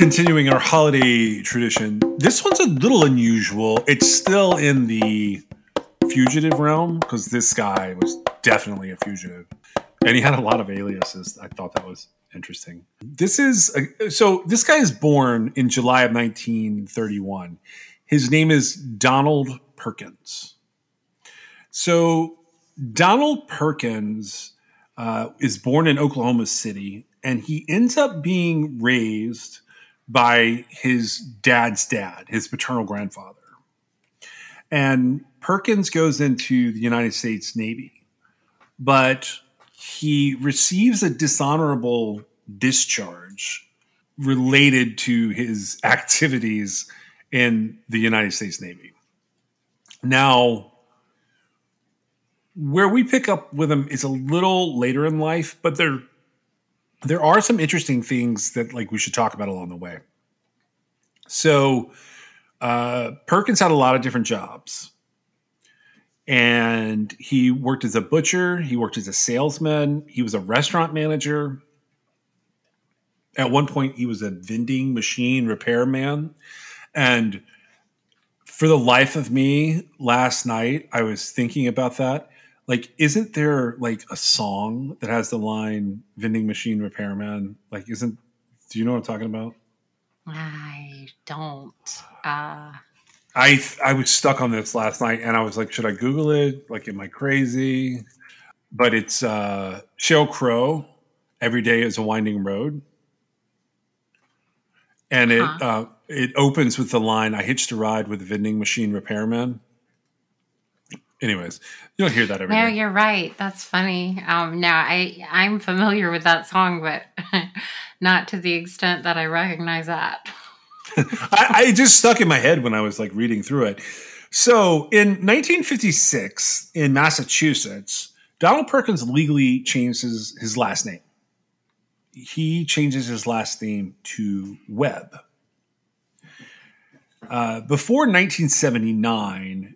Continuing our holiday tradition. This one's a little unusual. It's still in the fugitive realm because this guy was definitely a fugitive. And he had a lot of aliases. I thought that was interesting. This is a, so this guy is born in July of 1931. His name is Donald Perkins. So Donald Perkins uh, is born in Oklahoma City, and he ends up being raised by his dad's dad, his paternal grandfather. And Perkins goes into the United States Navy, but he receives a dishonorable discharge related to his activities in the United States Navy. Now, where we pick up with him is a little later in life, but there there are some interesting things that like we should talk about along the way. So uh, Perkins had a lot of different jobs, and he worked as a butcher. He worked as a salesman. He was a restaurant manager. At one point, he was a vending machine repairman, and for the life of me, last night I was thinking about that like isn't there like a song that has the line vending machine repairman like isn't do you know what i'm talking about? I don't. Uh, i i was stuck on this last night and i was like should i google it? Like am i crazy? But it's uh Sheryl Crow every day is a winding road. And it Huh. uh it opens with the line i hitched a ride with a vending machine repairman anyways you'll hear that every no, day. you're right. That's funny. Um, no, I I'm familiar with that song, but not to the extent that I recognize that. I, I just stuck in my head when I was like reading through it. So in 1956 in Massachusetts, Donald Perkins legally changed his, his last name. He changes his last name to Webb. Uh, before 1979,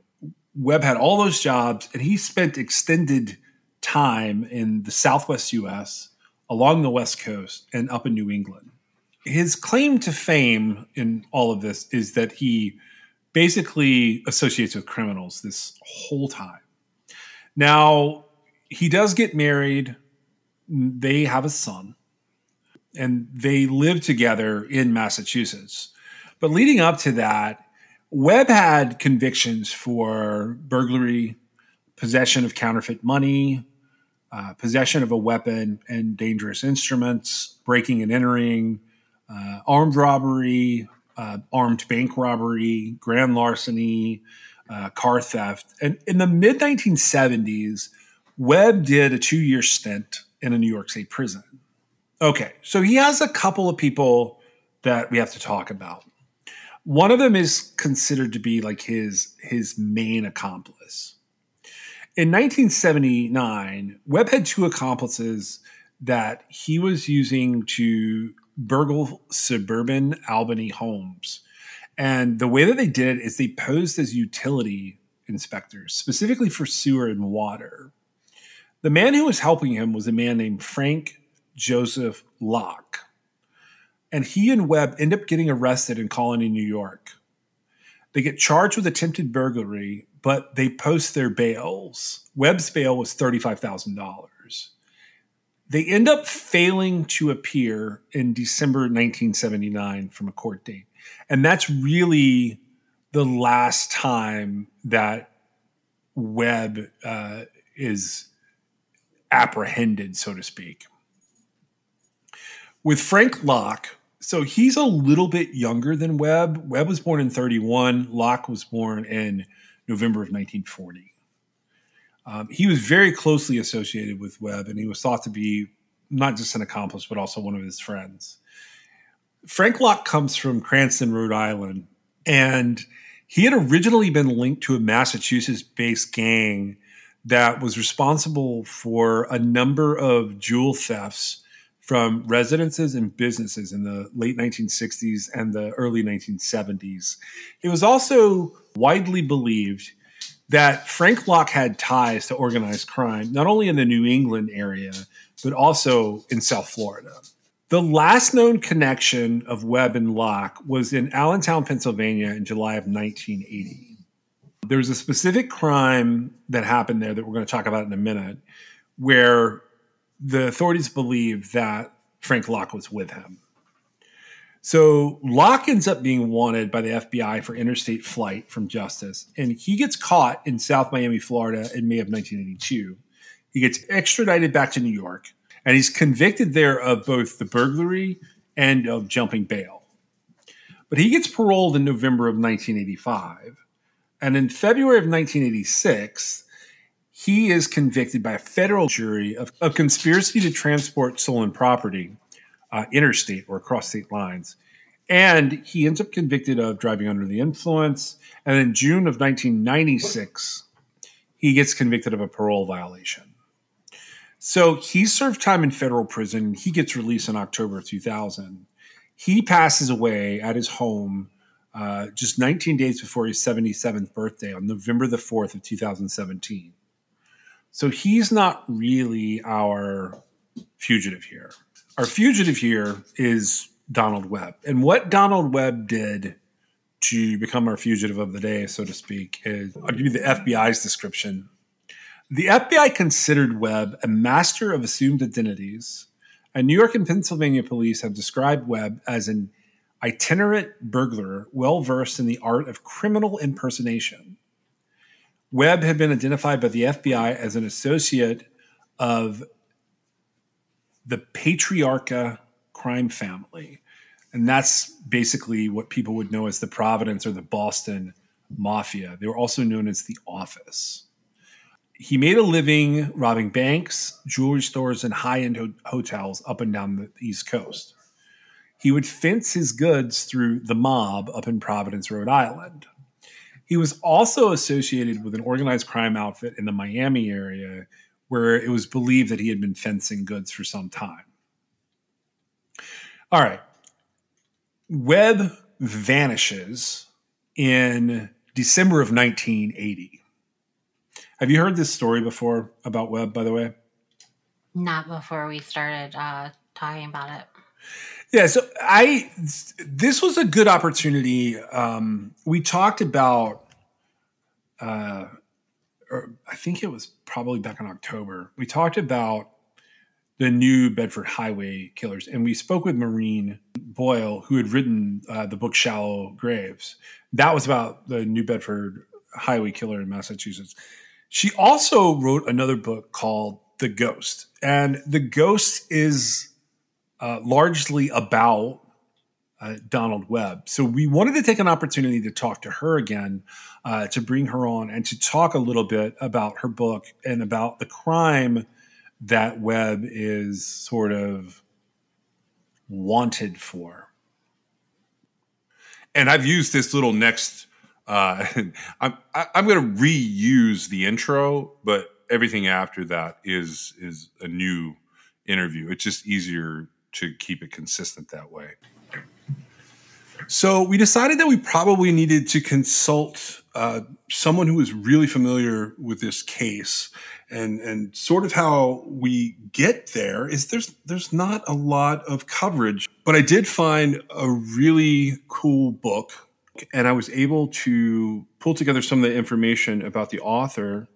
Webb had all those jobs and he spent extended time in the Southwest US, along the West Coast, and up in New England his claim to fame in all of this is that he basically associates with criminals this whole time. Now, he does get married, they have a son, and they live together in Massachusetts. But leading up to that, Webb had convictions for burglary, possession of counterfeit money, uh, possession of a weapon and dangerous instruments, breaking and entering, uh, armed robbery, uh, armed bank robbery, grand larceny, uh, car theft. And in the mid 1970s, Webb did a two year stint in a New York State prison. Okay, so he has a couple of people that we have to talk about. One of them is considered to be like his his main accomplice. In 1979, Webb had two accomplices that he was using to burgle suburban Albany homes. And the way that they did it is they posed as utility inspectors, specifically for sewer and water. The man who was helping him was a man named Frank Joseph Locke. And he and Webb end up getting arrested in Colonie, New York. They get charged with attempted burglary, but they post their bails. Webb's bail was $35,000. They end up failing to appear in December 1979 from a court date. And that's really the last time that Webb uh, is apprehended, so to speak. With Frank Locke, so he's a little bit younger than Webb. Webb was born in 31, Locke was born in November of 1940. Um, he was very closely associated with Webb, and he was thought to be not just an accomplice, but also one of his friends. Frank Locke comes from Cranston, Rhode Island, and he had originally been linked to a Massachusetts based gang that was responsible for a number of jewel thefts from residences and businesses in the late 1960s and the early 1970s. It was also widely believed that Frank Locke had ties to organized crime, not only in the New England area, but also in South Florida. The last known connection of Webb and Locke was in Allentown, Pennsylvania in July of 1980. There was a specific crime that happened there that we're going to talk about in a minute where the authorities believe that Frank Locke was with him. So Locke ends up being wanted by the FBI for interstate flight from justice, and he gets caught in South Miami, Florida in May of 1982. He gets extradited back to New York, and he's convicted there of both the burglary and of jumping bail. But he gets paroled in November of 1985, and in February of 1986, he is convicted by a federal jury of, of conspiracy to transport stolen property uh, interstate or across state lines. And he ends up convicted of driving under the influence. And in June of 1996, he gets convicted of a parole violation. So he served time in federal prison. He gets released in October of 2000. He passes away at his home uh, just 19 days before his 77th birthday on November the 4th of 2017. So he's not really our fugitive here. Our fugitive here is Donald Webb. And what Donald Webb did to become our fugitive of the day, so to speak, is I'll give you the FBI's description. The FBI considered Webb a master of assumed identities, and New York and Pennsylvania police have described Webb as an itinerant burglar well versed in the art of criminal impersonation. Webb had been identified by the FBI as an associate of the Patriarca crime family. And that's basically what people would know as the Providence or the Boston Mafia. They were also known as the Office. He made a living robbing banks, jewelry stores, and high end ho- hotels up and down the East Coast. He would fence his goods through the mob up in Providence, Rhode Island. He was also associated with an organized crime outfit in the Miami area where it was believed that he had been fencing goods for some time. All right. Webb vanishes in December of 1980. Have you heard this story before about Webb, by the way? Not before we started uh, talking about it. Yeah, so I this was a good opportunity. Um, we talked about, uh, or I think it was probably back in October. We talked about the new Bedford Highway Killers, and we spoke with Maureen Boyle, who had written uh, the book Shallow Graves. That was about the New Bedford Highway Killer in Massachusetts. She also wrote another book called The Ghost, and The Ghost is uh, largely about uh, Donald Webb. So we wanted to take an opportunity to talk to her again, uh, to bring her on, and to talk a little bit about her book and about the crime that Webb is sort of wanted for. and I've used this little next. Uh, I'm I'm going to reuse the intro, but everything after that is is a new interview. It's just easier to keep it consistent that way. So we decided that we probably needed to consult uh, someone who was really familiar with this case, and and sort of how we get there is there's there's not a lot of coverage, but I did find a really cool book, and I was able to pull together some of the information about the author,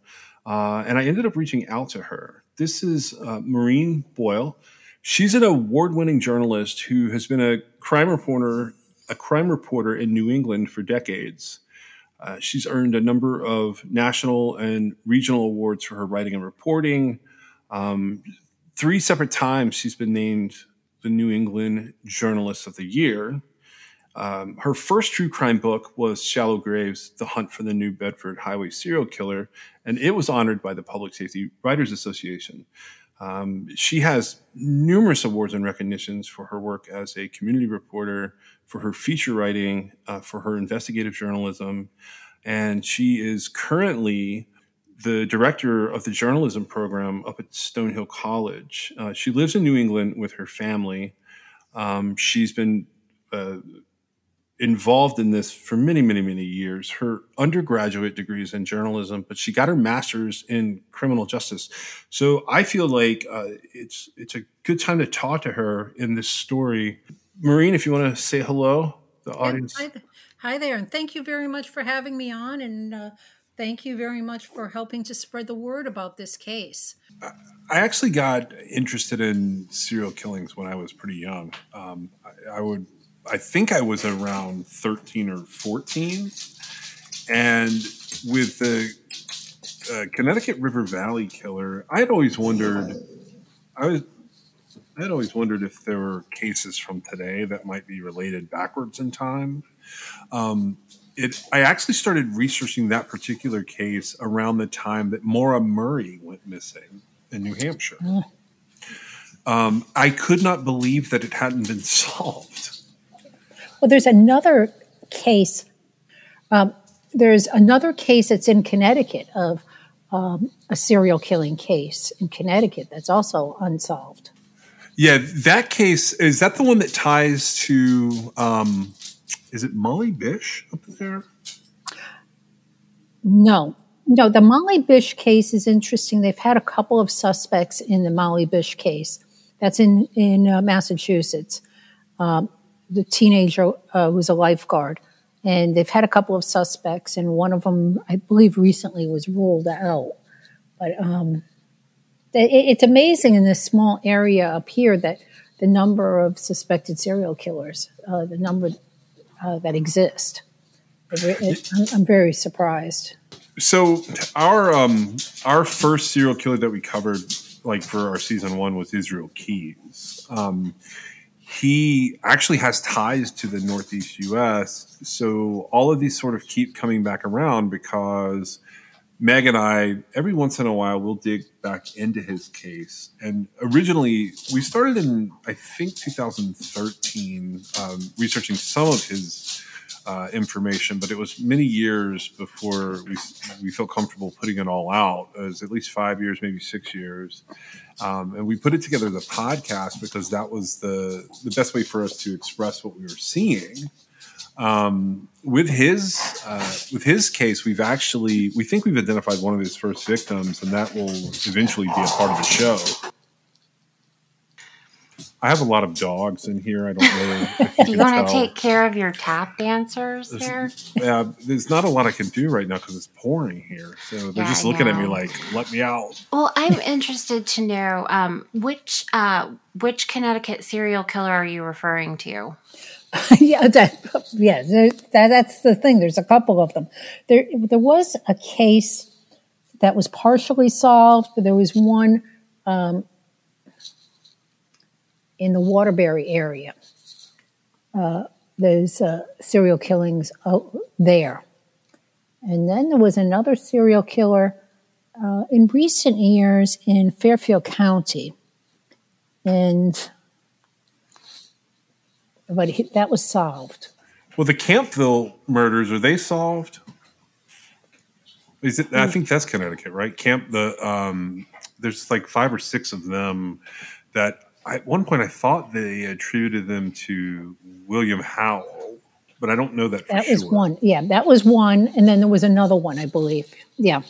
uh, and I ended up reaching out to her. This is uh, Maureen Boyle. She's an award-winning journalist who has been a crime reporter a crime reporter in New England for decades. Uh, she's earned a number of national and regional awards for her writing and reporting. Um, three separate times she's been named the New England Journalist of the Year. Um, her first true crime book was Shallow Graves The Hunt for the New Bedford Highway Serial Killer, and it was honored by the Public Safety Writers Association. Um, she has numerous awards and recognitions for her work as a community reporter, for her feature writing, uh, for her investigative journalism. And she is currently the director of the journalism program up at Stonehill College. Uh, she lives in New England with her family. Um, she's been uh, involved in this for many, many, many years. Her undergraduate degree is in journalism, but she got her master's in criminal justice. So I feel like uh, it's it's a good time to talk to her in this story Maureen, if you want to say hello, the audience. Hi, hi there, and thank you very much for having me on, and uh, thank you very much for helping to spread the word about this case. I actually got interested in serial killings when I was pretty young. Um, I, I would, I think I was around thirteen or fourteen, and with the uh, Connecticut River Valley killer, I had always wondered. I was I had always wondered if there were cases from today that might be related backwards in time. Um, it, I actually started researching that particular case around the time that Maura Murray went missing in New Hampshire. Mm. Um, I could not believe that it hadn't been solved. Well, there's another case. Um, there's another case that's in Connecticut of um, a serial killing case in Connecticut that's also unsolved. Yeah, that case is that the one that ties to um is it Molly Bish up there? No. No, the Molly Bish case is interesting. They've had a couple of suspects in the Molly Bish case. That's in in uh, Massachusetts. Um, the teenager uh, who's a lifeguard, and they've had a couple of suspects, and one of them, I believe, recently was ruled out. But um, it's amazing in this small area up here that the number of suspected serial killers, uh, the number uh, that exist. It, it, I'm, I'm, very surprised. So our um, our first serial killer that we covered, like for our season one, was Israel Keys. Um, he actually has ties to the Northeast U.S. So all of these sort of keep coming back around because Meg and I, every once in a while, we'll dig back into his case. And originally, we started in, I think, 2013, um, researching some of his uh, information, but it was many years before we, we felt comfortable putting it all out. It was at least five years, maybe six years. Um, and we put it together as a podcast because that was the, the best way for us to express what we were seeing. Um, with his uh, with his case, we've actually we think we've identified one of his first victims, and that will eventually be a part of the show. I have a lot of dogs in here. I don't know. you, you want to take care of your tap dancers there? Yeah, there's not a lot I can do right now because it's pouring here. So they're yeah, just looking at me like, "Let me out." Well, I'm interested to know um, which uh, which Connecticut serial killer are you referring to? yeah, that, yeah, that, that's the thing. There's a couple of them. There, there was a case that was partially solved, but there was one um, in the Waterbury area. Uh, there's uh, serial killings there. And then there was another serial killer uh, in recent years in Fairfield County. And but he, that was solved. Well, the Campville murders are they solved? Is it? I hmm. think that's Connecticut, right? Camp the um, there's like five or six of them that I, at one point I thought they attributed them to William Howell. but I don't know that. For That was sure. one. Yeah, that was one, and then there was another one, I believe. Yeah.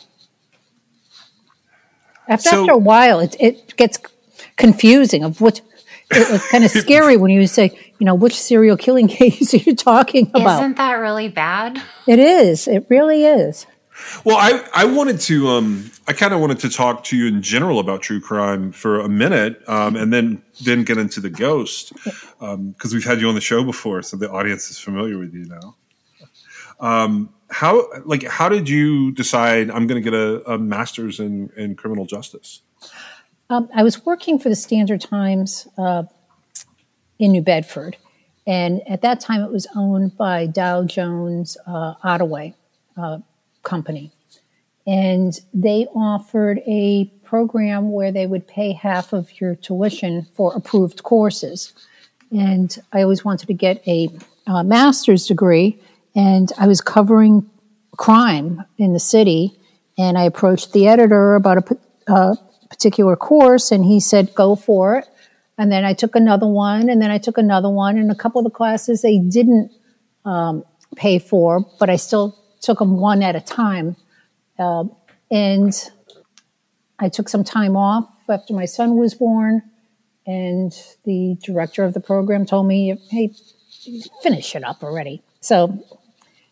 After, So- after a while, it it gets confusing of what. It was kind of scary when you say, you know, which serial killing case are you talking about? Isn't that really bad? it is. It really is. Well, I, I wanted to um I kind of wanted to talk to you in general about true crime for a minute, um, and then then get into the ghost because we've had you on the show before, so the audience is familiar with you now. Um, how like how did you decide I'm going to get a, a master's in in criminal justice? Um, I was working for the Standard Times uh, in New Bedford, and at that time it was owned by Dow Jones uh, Ottaway uh, Company, and they offered a program where they would pay half of your tuition for approved courses. And I always wanted to get a uh, master's degree, and I was covering crime in the city. And I approached the editor about a pa- uh, particular course, and he said, "Go for it." And then I took another one, and then I took another one, and a couple of the classes they didn't um, pay for, but I still took them one at a time. Uh, and I took some time off after my son was born, and the director of the program told me, "Hey, finish it up already." So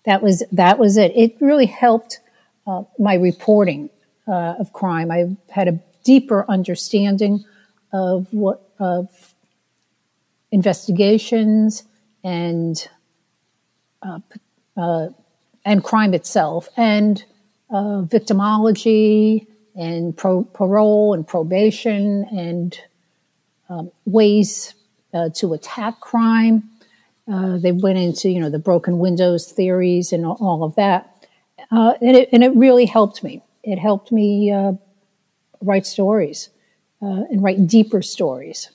that was that was it. It really helped uh, my reporting uh, of crime. I had a deeper understanding of what of investigations and uh, uh, and crime itself, and uh, victimology and pro- parole and probation and um, ways uh, to attack crime. Uh, they went into you know the broken windows theories and all- of that, uh, and it and it really helped me. It helped me uh, write stories uh, and write deeper stories,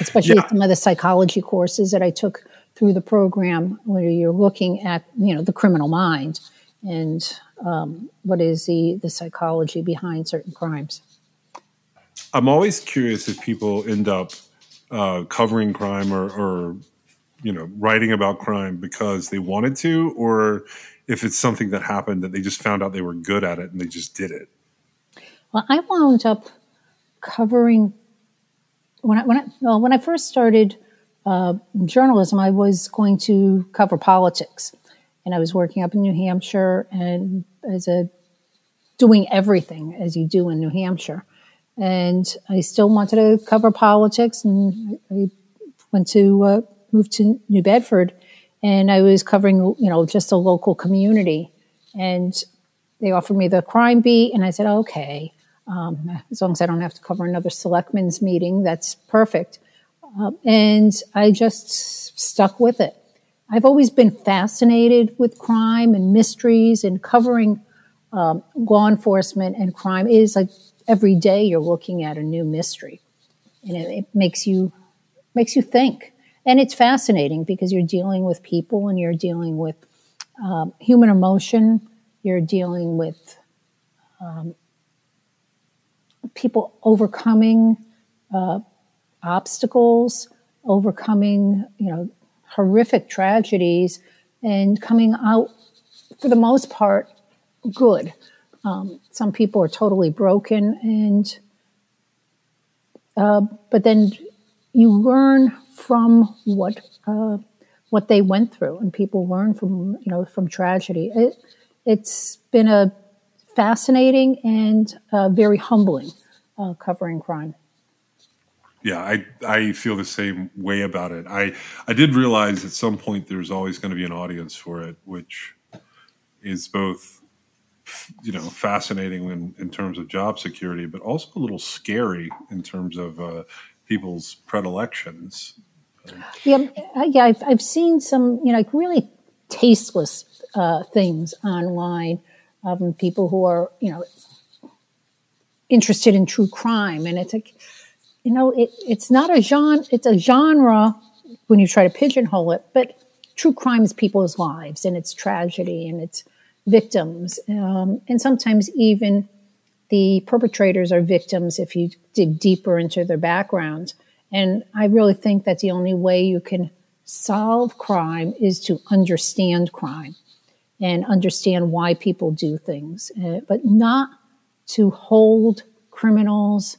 especially Yeah. some of the psychology courses that I took through the program, where you're looking at you know the criminal mind and um, what is the the psychology behind certain crimes. I'm always curious if people end up uh, covering crime or, or you know writing about crime because they wanted to, or if it's something that happened that they just found out they were good at it and they just did it. Well, I wound up covering when I when I well, when I first started uh, journalism. I was going to cover politics, and I was working up in New Hampshire and as a doing everything as you do in New Hampshire. And I still wanted to cover politics, and I went to uh, move to New Bedford, and I was covering you know just a local community, and they offered me the crime beat, and I said okay, um, as long as I don't have to cover another selectmen's meeting, that's perfect. Uh, and I just stuck with it. I've always been fascinated with crime and mysteries, and covering um, law enforcement and crime is like every day you're looking at a new mystery, and it, it makes you makes you think. And it's fascinating because you're dealing with people and you're dealing with um, human emotion. You're dealing with um, people overcoming uh, obstacles, overcoming you know horrific tragedies, and coming out for the most part good. Um, some people are totally broken, and uh, but then you learn from what uh, what they went through, and people learn from you know from tragedy. It, it's been a fascinating and uh, very humbling uh, covering crime. Yeah, I I feel the same way about it. I I did realize at some point there's always going to be an audience for it, which is both you know fascinating in, in terms of job security, but also a little scary in terms of uh, people's predilections. Yeah, uh, yeah. I've, I've seen some, you know, like really tasteless uh, things online of people who are, you know, interested in true crime, and it's like, you know, it, it's not a genre. It's a genre when you try to pigeonhole it, but true crime is people's lives, and it's tragedy, and it's victims, um, and sometimes even the perpetrators are victims if you dig deeper into their backgrounds. And I really think that the only way you can solve crime is to understand crime and understand why people do things, uh, but not to hold criminals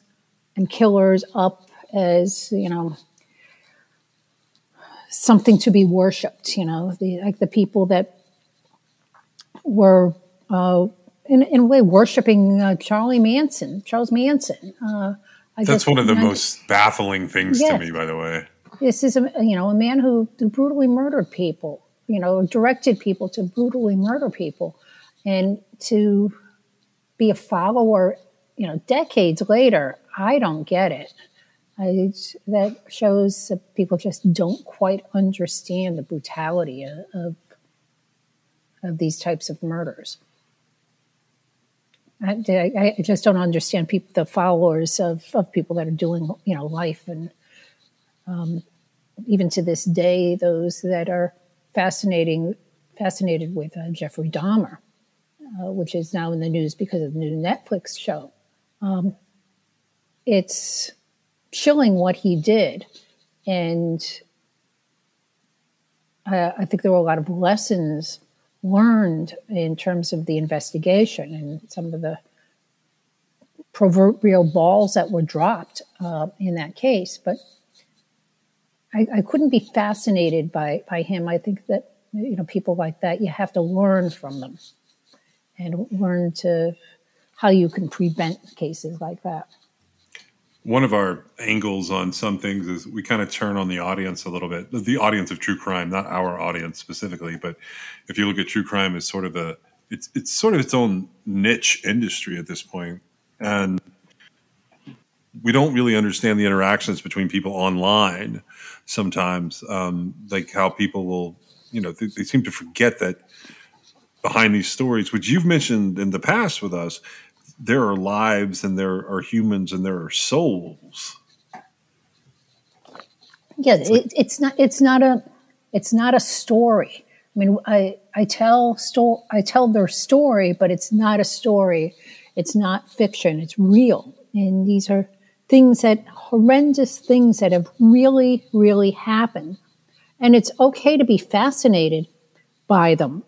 and killers up as you know something to be worshipped. You know, the, like the people that were uh, in, in a way worshiping uh, Charlie Manson, Charles Manson. Uh, I That's one of the most baffling things to me, by the way. This is a you know a man who brutally murdered people. You know, directed people to brutally murder people, and to be a follower. You know, decades later, I don't get it. I, that shows that people just don't quite understand the brutality of, of these types of murders. I, I I just don't understand people, the followers of, of people that are doing, you know, life and um, even to this day, those that are fascinating, fascinated with uh, Jeffrey Dahmer, uh, which is now in the news because of the new Netflix show. Um, it's chilling what he did, and I, I think there were a lot of lessons learned in terms of the investigation and some of the proverbial balls that were dropped uh, in that case. But I, I couldn't be fascinated by, by him. I think that you know people like that you have to learn from them and learn to how you can prevent cases like that. One of our angles on some things is we kind of turn on the audience a little bit. The audience of true crime, not our audience specifically, but if you look at true crime as sort of a it's it's sort of its own niche industry at this. And we don't really understand the interactions between people online sometimes um, like how people will you know they, they seem to forget that behind these stories which you've mentioned in the past with us there are lives and there are humans and there are souls Yeah, it, it's not. It's not a. It's not a story. I mean, I I tell sto- I tell their story, but it's not a story. It's not fiction. It's real, and these are things that horrendous things that have really, really happened, and it's okay to be fascinated by them,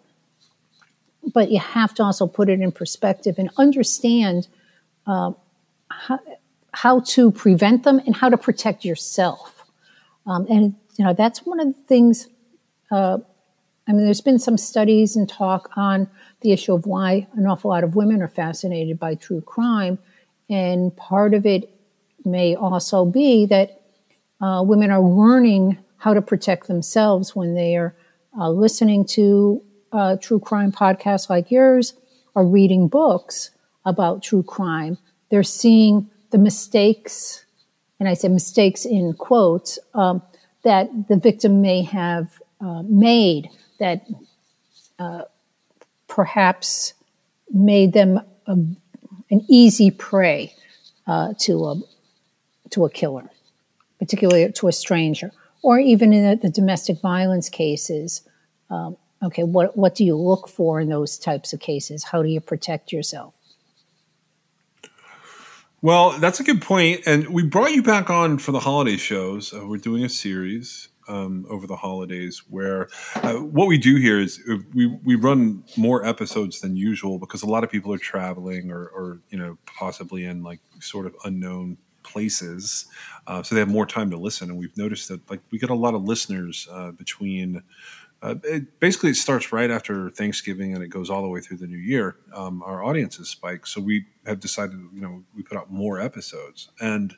but you have to also put it in perspective and understand uh, how, how to prevent them and how to protect yourself. Um, and you know that's one of the things. Uh, I mean, there's been some studies and talk on the issue of why an awful lot of women are fascinated by true crime, and part of it may also be that uh, women are learning how to protect themselves when they are uh, listening to uh, true crime podcasts like yours are reading books about true crime. They're seeing the mistakes and I say mistakes in quotes, um, that the victim may have uh, made that uh, perhaps made them a, an easy prey uh, to a to a killer, particularly to a stranger, or even in the, the domestic violence cases. Um, okay, what what do you look for in those types of cases? How do you protect yourself? well that's a good point. and we brought you back on for the holiday shows uh, we're doing a series um, over the holidays where uh, what we do here is uh, we, we run more episodes than usual because a lot of people are traveling or, or you know possibly in like sort of unknown places uh, so they have more time to listen and we've noticed that like we get a lot of listeners uh, between uh, it, basically it starts right after thanksgiving and it goes all the way through the new year. Um, our audiences spike. So we have decided you know we put out more episodes. And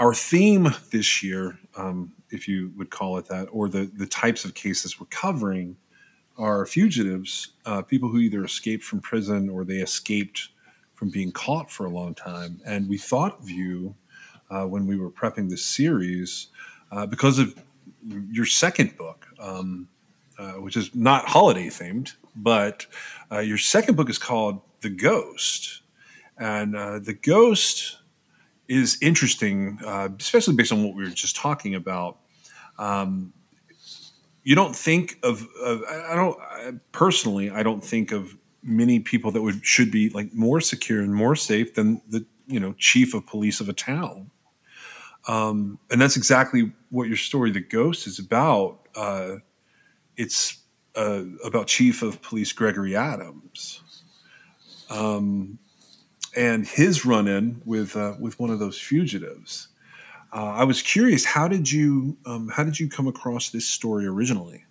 our theme this year um, if you would call it that or the the types of cases we're covering are fugitives uh, people who either escaped from prison or they escaped from being caught for a long time. And we thought of you uh, when we were prepping this series uh, because of your second book um, uh, which is not holiday themed, but uh, your second book is called The Ghost. And uh, The Ghost is interesting, uh, especially based on what we were just talking about. Um, you don't think of, of I don't I, personally, I don't think of many people that would should be like more secure and more safe than the you know chief of police of a town. Um, and that's exactly what your story, The Ghost, is about uh, it's uh, about Chief of Police Gregory Adams, um, and his run-in with uh, with one of those fugitives. Uh, I was curious, how did you um, how did you come across this story originally?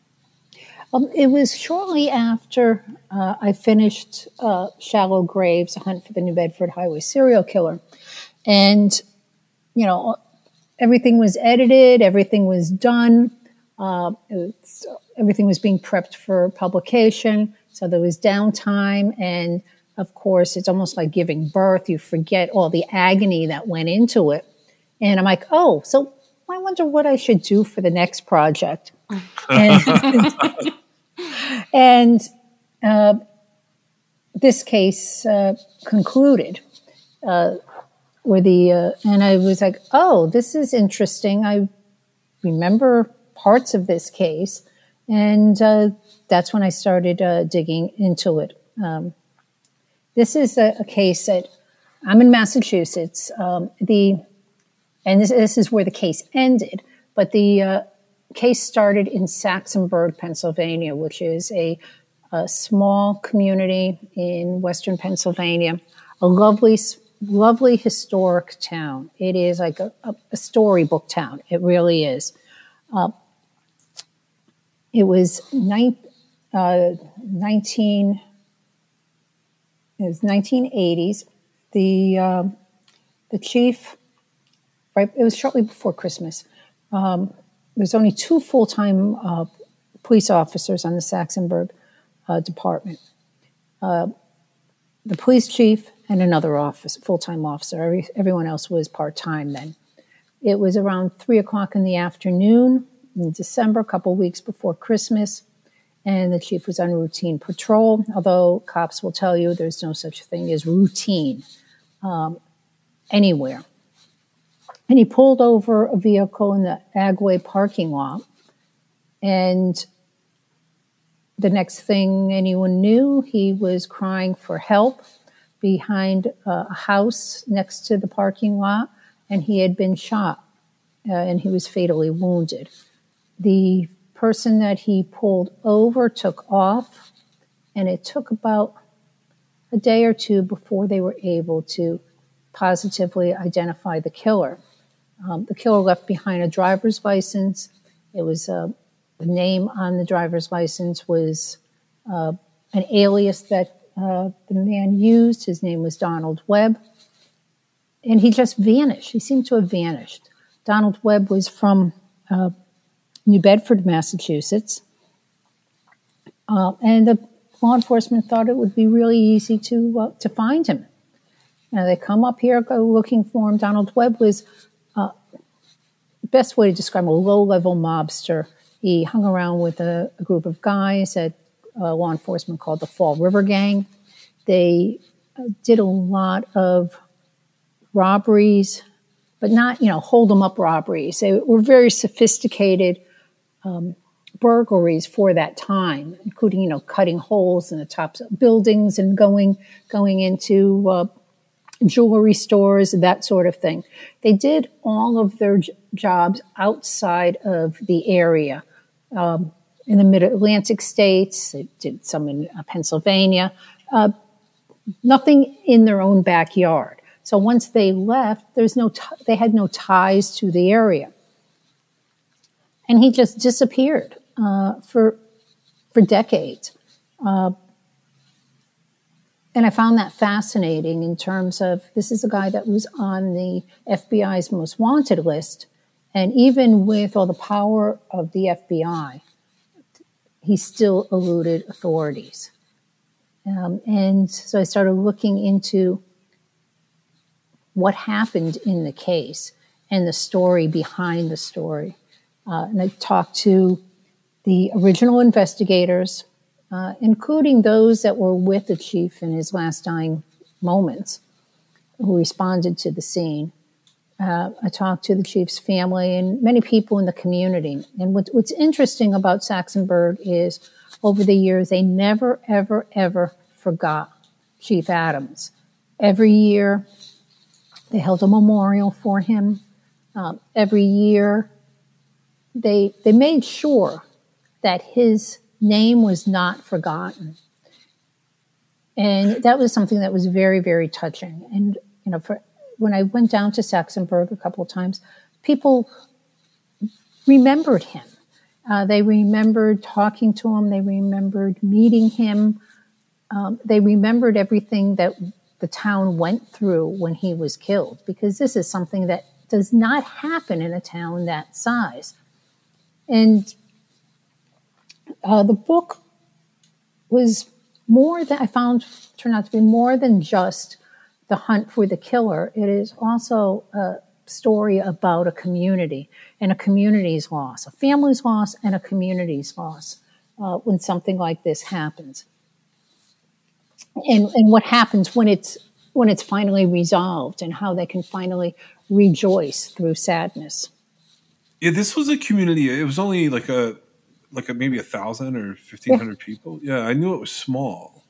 Um, it was shortly after uh, I finished uh, Shallow Graves, A Hunt for the New Bedford Highway Serial Killer. And, you know, everything was edited, everything was done, uh, was, everything was being prepped for publication. So there was downtime. And of course, it's almost like giving birth. You forget all the agony that went into it. And I'm like, oh, so I wonder what I should do for the next project. And, and uh, this case uh, concluded uh, with the, uh, and I was like, oh, this is interesting. I remember parts of this case, and uh, that's when I started uh, digging into it. Um, this is a, a, case that I'm in Massachusetts. Um, the and this, this, is where the case ended, but the case started in Saxonburg, Pennsylvania, which is a, a small community in western Pennsylvania, a lovely, lovely historic town. It is like a, a, a storybook town. It really is. Uh, it was uh, 19, it was 1980s. The, uh, the chief, right, it was shortly before Christmas. Um, there's only two full time uh, police officers on the Saxonburg uh, department. Uh, the police chief and another office, full time officer. Every, everyone else was part time then. It was around three o'clock in the afternoon in December, a couple weeks before Christmas, and the chief was on routine patrol. Although cops will tell you there's no such thing as routine um, anywhere. And he pulled over a vehicle in the Agway parking lot. And the next thing anyone knew, he was crying for help behind a house next to the parking lot, and he had been shot uh, and he was fatally wounded. The person that he pulled over took off, and it took about a day or two before they were able to positively identify the killer. Um, the killer left behind a driver's license. It was uh, the name on the driver's license was uh, an alias that uh, the man used. His name was Donald Webb. And he just vanished. He seemed to have vanished. Donald Webb was from uh, New Bedford, Massachusetts. Uh, and the law enforcement thought it would be really easy to, uh, to find him. Now they come up here, go looking for him. Donald Webb was the best way to describe him, a low level mobster. He hung around with a, a group of guys that uh, law enforcement called the Fall River Gang. They uh, did a lot of robberies, but not, you know, hold them up robberies. They were very sophisticated um, burglaries for that time, including, you know, cutting holes in the tops of buildings and going going into uh, jewelry stores, that sort of thing. They did all of their j- jobs outside of the area. Um, in the mid Atlantic states, they did some in uh, Pennsylvania, uh, nothing in their own backyard. So once they left, there's no t- they had no ties to the area, and he just disappeared uh, for for decades. Uh, and I found that fascinating in terms of this is a guy that was on the FBI's most wanted list. And even with all the power of the FBI, he still eluded authorities. Um, and so I started looking into what happened in the case and the story behind the story. Uh, and I talked to the original investigators, uh, including those that were with the chief in his last dying moments who responded to the scene. Uh, I talked to the chief's family and many people in the community. And what, what's interesting about Saxonburg is over the years, they never, ever, ever forgot Chief Adams. Every year, they held a memorial for him. Um, every year, they, they made sure that his name was not forgotten. And that was something that was very, very touching. And, you know, for, when I went down to Saxonburg a couple of times, people remembered him. Uh, they remembered talking to him. They remembered meeting him. Um, they remembered everything that the town went through when he was killed, because this is something that does not happen in a town that size. And uh, the book was more than I found turned out to be more than just the hunt for the killer. It is also a story about a community and a community's loss, a family's loss, and a community's loss uh, when something like this happens. And, and what happens when it's when it's finally resolved and how they can finally rejoice through sadness. Yeah, this was a community. It was only like a like a, maybe a thousand or fifteen hundred people. Yeah, I knew it was small.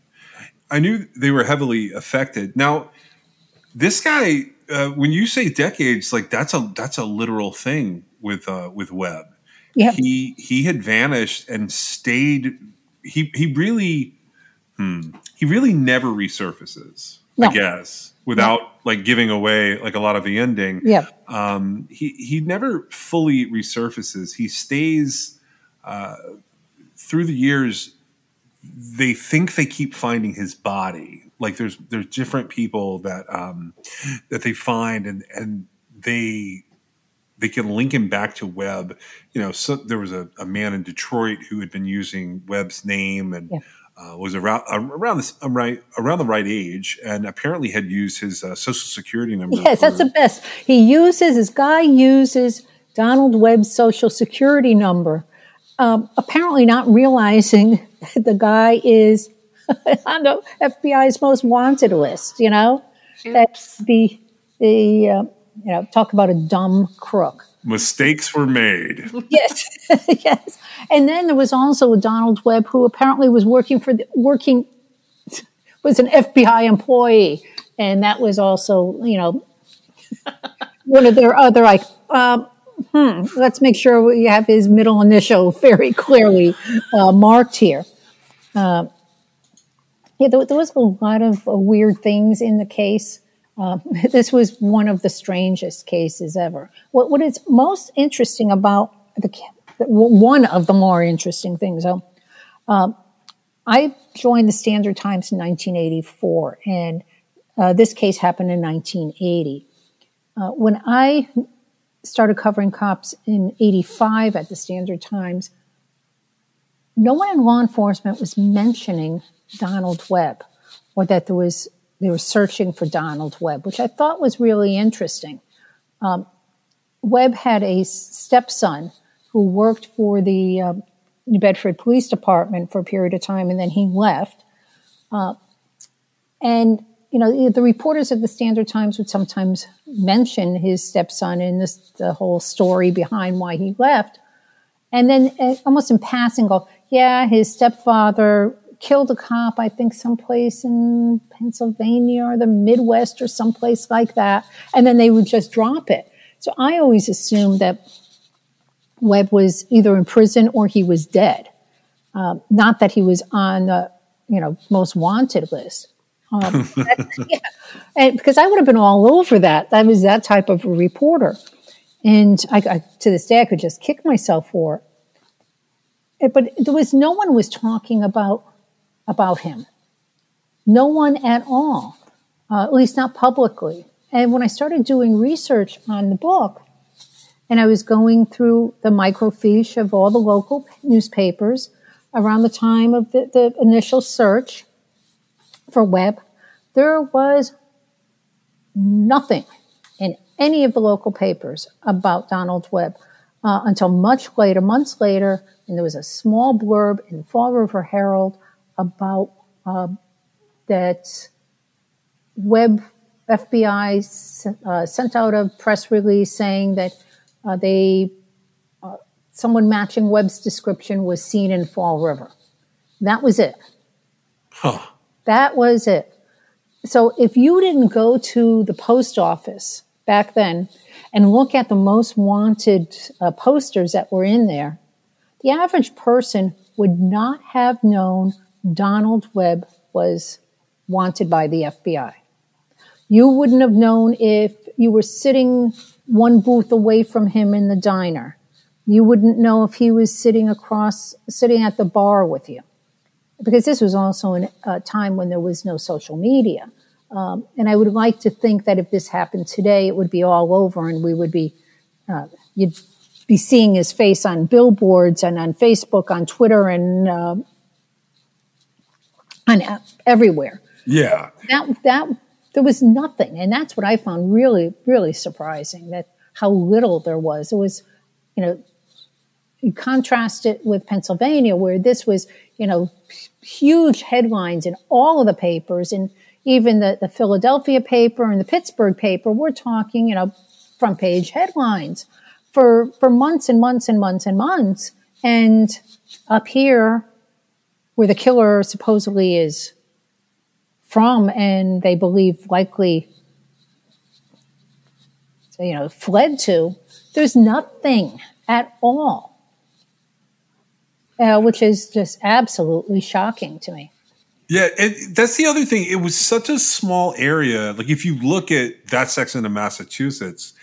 I knew they were heavily affected. Now, this guy, uh, when you say decades, like that's a that's a literal thing with uh, with Webb. Yeah, he he had vanished and stayed. He he really, hmm, he really never resurfaces. No. I guess without yeah. like giving away like a lot of the ending. Yeah. Um, he he never fully resurfaces. He stays uh, through the years. They think they keep finding his body. Like there's there's different people that um, that they find and and they they can link him back to Webb. You know, so there was a, a man in Detroit who had been using Webb's name and. Yeah uh, was around uh, around this um, right around the right age, and apparently had used his uh, social security number. Yes, for, that's the best. He uses this guy uses Donald Webb's social security number, um, apparently not realizing that the guy is on the FBI's most wanted list. You know, Oops. that's the the uh, you know talk about a dumb crook mistakes were made. yes, yes. And then there was also Donald Webb, who apparently was working for the, working was an FBI employee, and that was also you know one of their other like. Um, hmm, let's make sure we have his middle initial very clearly uh, marked here. Uh, yeah, there, there, was a lot of uh, weird things in the case. Uh, this was one of the strangest cases ever. What, what is most interesting about the one of the more interesting things, um, I joined the Standard Times in 1984, and uh, this case happened in 1980. Uh, when I started covering cops in 85 at the Standard Times, no one in law enforcement was mentioning Donald Webb or that there was they were searching for Donald Webb, which I thought was really interesting. Um, Webb had a stepson who worked for the uh, New Bedford Police Department for a period of time, and then he left. Uh, and you know, the reporters of the Standard Times would sometimes mention his stepson in this the whole story behind why he left, and then uh, almost in passing, go, "Yeah, his stepfather killed a cop, I think someplace in Pennsylvania or the Midwest or someplace like that. And then they would just drop it. So I always assumed that Webb was either in prison or he was dead. Um, not that he was on the, you know, most wanted list. Um, yeah. and because I would have been all over that. I was that type of a reporter. And I, I, to this day, I could just kick myself for it. But there was no one was talking about about him. No one at all, uh, at least not publicly. And when I started doing research on the book, and I was going through the microfiche of all the local newspapers around the time of the, the initial search for Webb, there was nothing in any of the local papers about Donald Webb uh, until much later, months later, and there was a small blurb in the Fall River Herald about uh, that web FBI uh, sent out a press release saying that uh, they uh, someone matching Webb's description was seen in Fall River. That was it. Huh. That was it. So if you didn't go to the post office back then and look at the most wanted uh, posters that were in there, the average person would not have known Donald Webb was wanted by the FBI. You wouldn't have known if you were sitting one booth away from him in the diner. You wouldn't know if he was sitting across, sitting at the bar with you. Because this was also in a time when there was no social media. Um, and I would like to think that if this happened today, it would be all over and we would be, uh, you'd be seeing his face on billboards and on Facebook, on Twitter, and uh, on everywhere. Yeah. That, that, there was nothing. And that's what I found really, really surprising that how little there was. It was, you know, you contrast it with Pennsylvania, where this was, you know, huge headlines in all of the papers and even the, the Philadelphia paper and the Pittsburgh paper. We're talking, you know, front page headlines for, for months and months and months and months. And up here, where the killer supposedly is from and they believe likely, you know, fled to, there's nothing at all uh, which is just absolutely shocking to me. Yeah, and that's the other thing. It was such a small area. Like if you look at that section of Massachusetts,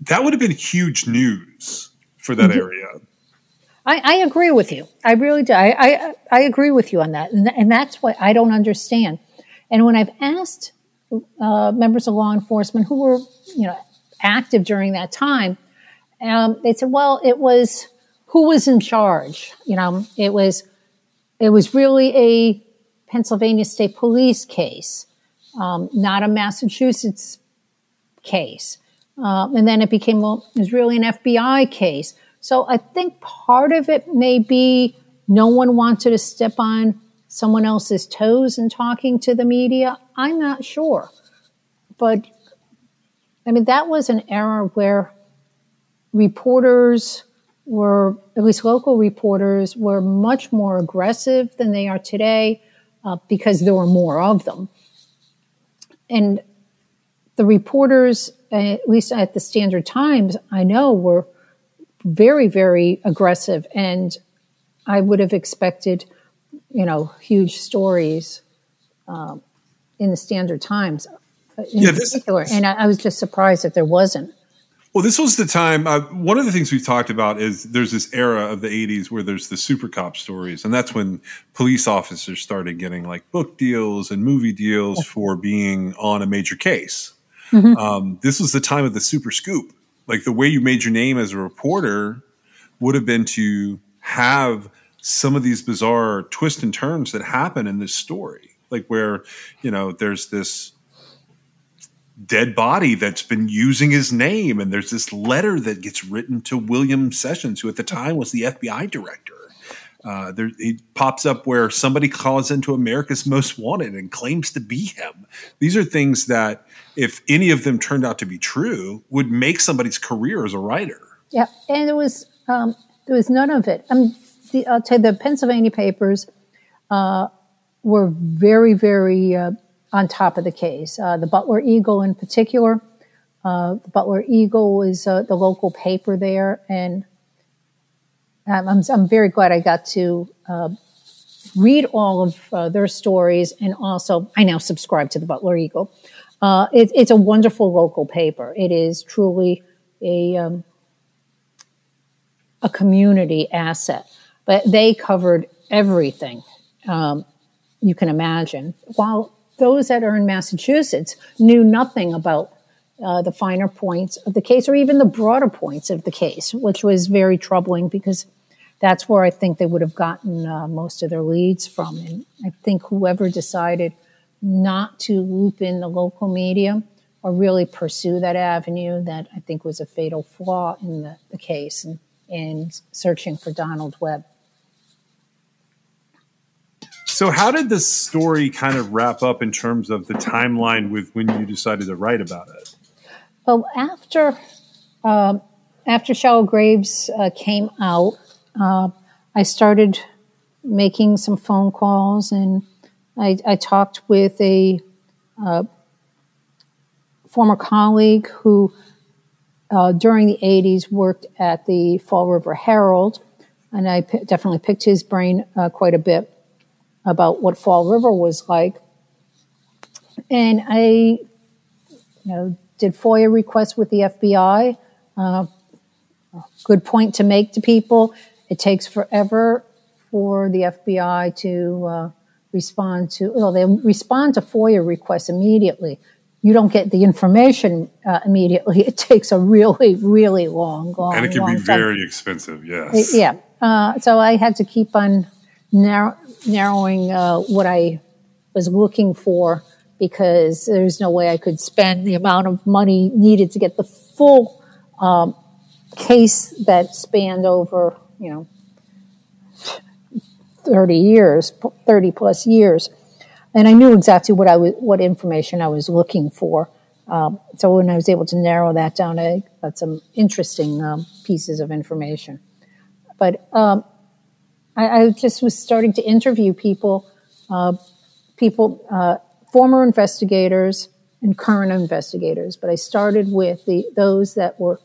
that would have been huge news for that mm-hmm. area. I, I, agree with you. I really do. I, I, I agree with you on that, and, and, that's what I don't understand. And when I've asked uh, members of law enforcement who were, you know, active during that time, um, they said, "Well, it was who was in charge. You know, it was it was really a Pennsylvania State Police case, um, not a Massachusetts case. Uh, and then it became well, it was really an FBI case. So I think part of it may be no one wanted to step on someone else's toes in talking to the media. I'm not sure, but I mean that was an era where reporters were, at least local reporters, were much more aggressive than they are today uh, because there were more of them. And the reporters, at least at the Standard Times, I know were very, very aggressive. And I would have expected, you know, huge stories um, in the Standard Times uh, in yeah, particular. This, and I, I was just surprised that there wasn't. Well, this was the time. Uh, one of the things we've talked about is there's this era of the 80s where there's the super cop stories. And that's when police officers started getting like book deals and movie deals for being on a major case. Mm-hmm. Um, this was the time of the super scoop. Like the way you made your name as a reporter would have been to have some of these bizarre twists and turns that happen in this story. Like where, you know, there's this dead body that's been using his name. And there's this letter that gets written to William Sessions, who at the time was the FBI director. Uh, there, it pops up where somebody calls into America's Most Wanted and claims to be him. These are things that, if any of them turned out to be true, would make somebody's career as a writer. Yeah, and there was um, there was none of it. I mean, the, I'll tell you, the Pennsylvania papers uh, were very, very uh, on top of the case. Uh, the Butler Eagle, in particular, uh, the Butler Eagle is uh, the local paper there, and I'm, I'm very glad I got to uh, read all of their stories, and also I now subscribe to the Butler Eagle. Uh, it, it's a wonderful local paper. It is truly a um, a community asset, but they covered everything um, you can imagine. While those that are in Massachusetts knew nothing about uh, the finer points of the case or even the broader points of the case, which was very troubling because that's where I think they would have gotten uh, most of their leads from. And I think whoever decided not to loop in the local media or really pursue that avenue, that I think was a fatal flaw in the, the case and, and searching for Donald Webb. So, how did this story kind of wrap up in terms of the timeline with when you decided to write about it? Well, after uh, after Shallow Graves uh, came out, uh, I started making some phone calls, and I, I talked with a uh, former colleague who, uh, during the '80s, worked at the Fall River Herald and I p- definitely picked his brain uh, quite a bit about what Fall River was like. And I, you know, did FOIA requests with the FBI. Uh, good point to make to people. It takes forever for the FBI to uh, respond to. Well, they respond to FOIA requests immediately. You don't get the information uh, immediately. It takes a really, really long, long, and it can be time. very expensive. Yes. Yeah. Uh, so I had to keep on narrow, narrowing uh, what I was looking for because there's no way I could spend the amount of money needed to get the full um, case that spanned over, you know, 30 years, 30 plus years. And I knew exactly what I was, what information I was looking for. Um, so when I was able to narrow that down, I got some interesting um, pieces of information. But um, I, I just was starting to interview people, uh, people, uh, former investigators and current investigators. But I started with the those that were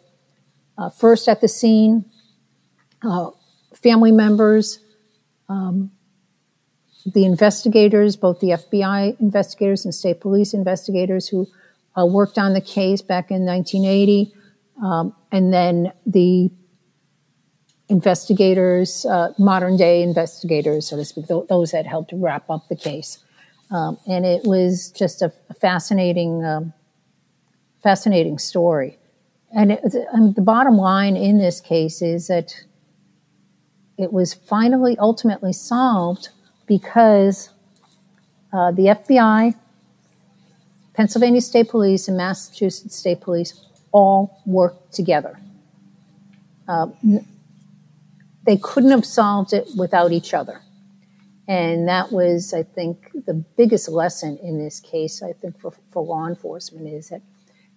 uh, first at the scene, uh, family members, um, the investigators, both the FBI investigators and state police investigators who uh, worked on the case back in 1980, um, and then the investigators, uh, modern day investigators, so to speak, th- those that helped wrap up the case. Um, and it was just a, fascinating, um, fascinating story. And it, mean, the bottom line in this case is that it was finally ultimately solved because uh, the FBI, Pennsylvania State Police, and Massachusetts State Police all worked together. Uh, they couldn't have solved it without each other. And that was, I think, the biggest lesson in this case, I think, for, for law enforcement is that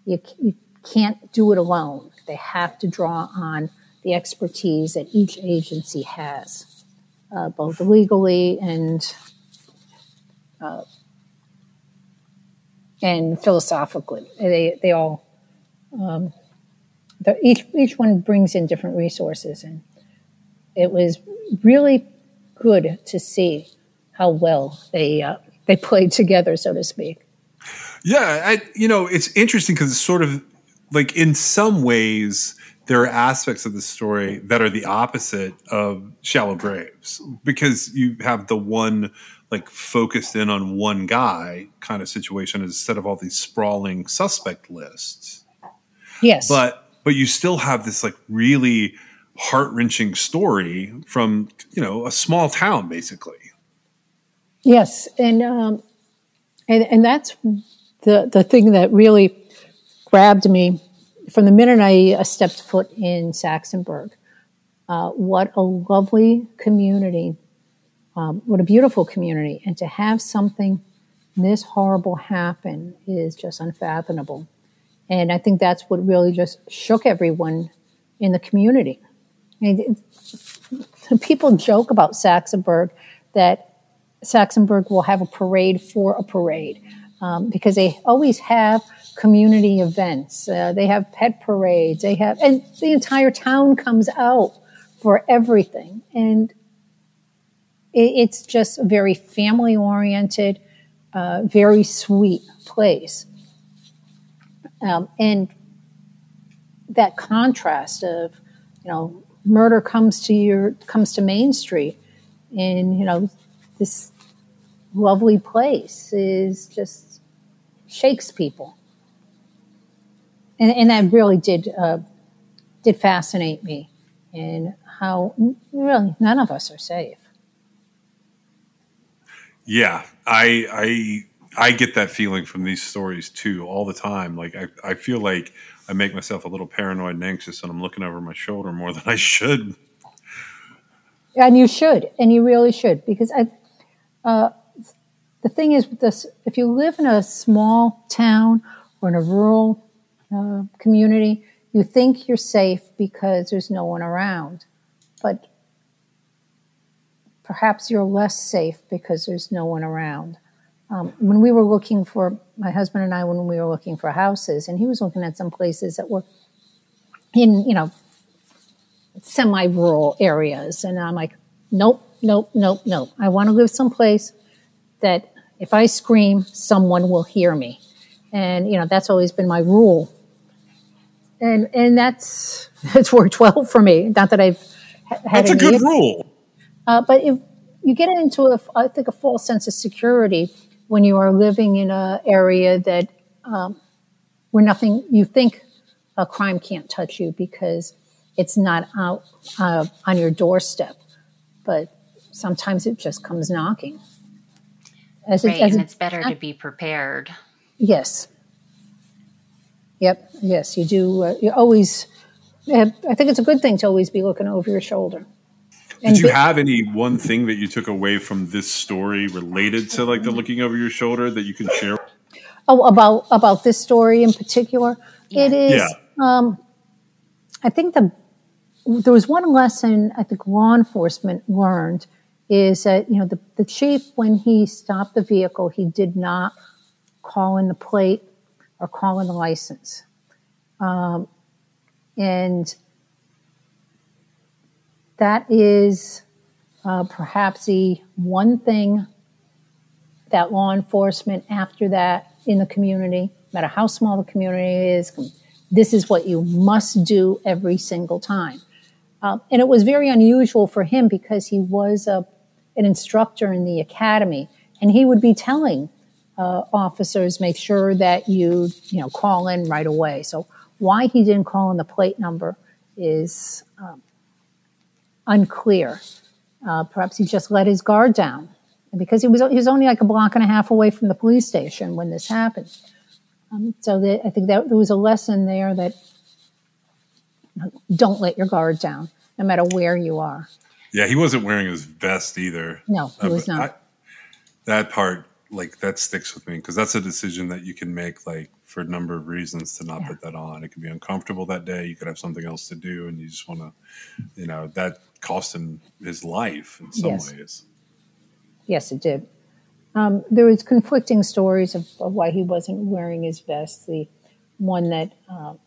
you, you can't do it alone. They have to draw on the expertise that each agency has, uh, both legally and uh, and philosophically. They they all um, each each one brings in different resources, and it was really good to see how well they uh, they played together, so to speak. Yeah, I, you know, it's interesting because it's sort of like in some ways there are aspects of the story that are the opposite of Shallow Graves because you have the one like focused in on one guy kind of situation instead of all these sprawling suspect lists. Yes, But but you still have this like really heart wrenching story from you know a small town basically. Yes, and um, and and that's the the thing that really grabbed me from the minute I stepped foot in Saxonburg. Uh, what a lovely community! Um, what a beautiful community, and to have something this horrible happen is just unfathomable. And I think that's what really just shook everyone in the community. It- people joke about Saxonburg that Saxonburg will have a parade for a parade um, because they always have community events. Uh, they have pet parades. They have, and the entire town comes out for everything. And it, it's just a very family oriented, uh, very sweet place. Um, and that contrast of, you know, murder comes to your comes to Main Street, and you know this lovely place is just shakes people, and and that really did uh, did fascinate me, and how really none of us are safe. Yeah, I I I get that feeling from these stories too all the time. Like I, I feel like I make myself a little paranoid and anxious and I'm looking over my shoulder more than I should. and you should, and you really should, because I, uh, the thing is with this: if you live in a small town or in a rural uh, community, you think you're safe because there's no one around, but perhaps you're less safe because there's no one around. Um, when we were looking for my husband and I, when we were looking for houses, and he was looking at some places that were in, you know, semi-rural areas, and I'm like, nope, nope, nope, nope. I want to live someplace that if I scream, someone will hear me, and you know that's always been my rule. And and that's that's worked well for me. Not that I've ha- had That's a good rule. Uh, but if you get into a, I think, a false sense of security when you are living in an area that um, where nothing, you think a crime can't touch you because it's not out uh, on your doorstep, but sometimes it just comes knocking. As Right, as and it's better to be prepared. Yes. Yep. Yes, you do. Uh, you always. Uh, I think it's a good thing to always be looking over your shoulder. Did you be- have any one thing that you took away from this story related to like the looking over your shoulder that you can share? Oh, about about this story in particular, it is. Yeah. Um, I think the there was one lesson I think law enforcement learned is that you know the, the chief when he stopped the vehicle he did not call in the plate or call in the license, um, and that is uh, perhaps the one thing that law enforcement after that in the community, no matter how small the community is, this is what you must do every single time. Uh, and it was very unusual for him because he was a, an instructor in the academy, and he would be telling uh, officers, make sure that you you know call in right away. So why he didn't call in the plate number is um, unclear. Uh, perhaps he just let his guard down because he was he was only like a block and a half away from the police station when this happened. Um, so I think that there was a lesson there that don't let your guard down, no matter where you are. Yeah, he wasn't wearing his vest either. No, he Uh, was not. I- that part, like, that sticks with me because that's a decision that you can make, like, for a number of reasons to not Yeah. put that on. It could be uncomfortable that day. You could have something else to do, and you just want to, you know, that cost him his life in some Yes. ways. Yes, it did. Um, there was conflicting stories of, of why he wasn't wearing his vest. The one that um,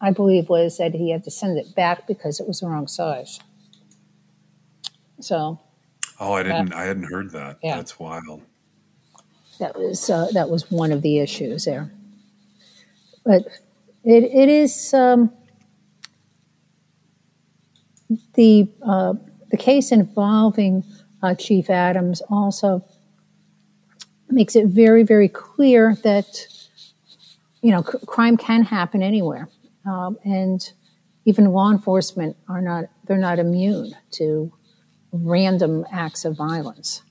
I believe was that he had to send it back because it was the wrong size. So Oh, I didn't. I hadn't heard that. Yeah. That's wild. that was uh, that was one of the issues there. But it it is um, the uh, the case involving uh, Chief Adams also makes it very very clear that you know c- crime can happen anywhere, um, and even law enforcement are not they're not immune to random acts of violence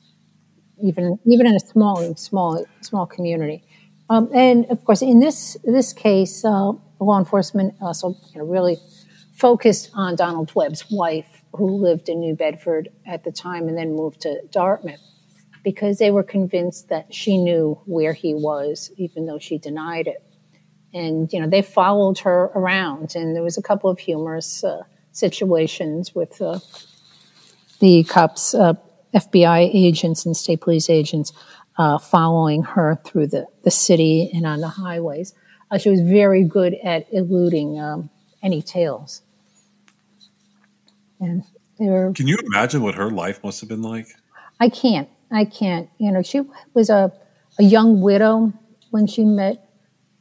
even even in a small small small community. Um, and of course, in this this case, uh, law enforcement also you know, really focused on Donald Webb's wife, who lived in New Bedford at the time and then moved to Dartmouth, because they were convinced that she knew where he was, even though she denied it. And you know, they followed her around, and there was a couple of humorous uh, situations with. Uh, the cops, uh, FBI agents and state police agents uh, following her through the, the city and on the highways. Uh, she was very good at eluding um, any tails. And they were, Can you imagine what her life must have been like? I can't, I can't. You know, she was a, a young widow when she met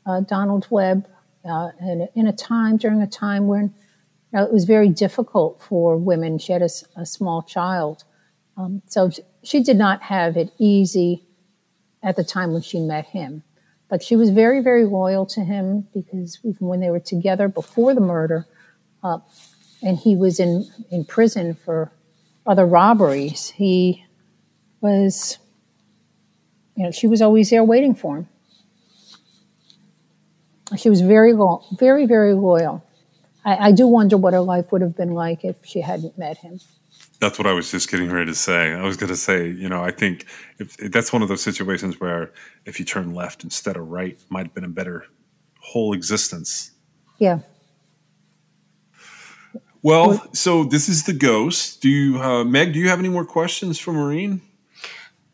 uh, Donald Webb uh, in, in a time, during a time when know, it was very difficult for women. She had a small child. Um, so she did not have it easy at the time when she met him. But she was very, very loyal to him because even when they were together before the murder, uh, and he was in, in prison for other robberies, he was, you know, she was always there waiting for him. She was very, lo- very, very loyal. I, I do wonder what her life would have been like if she hadn't met him. That's what I was just getting ready to say. I was going to say, you know, I think if, if that's one of those situations where if you turn left instead of right, might have been a better whole existence. Yeah. Well, so this is the ghost. Do you, uh, Meg? Do you have any more questions for Maureen?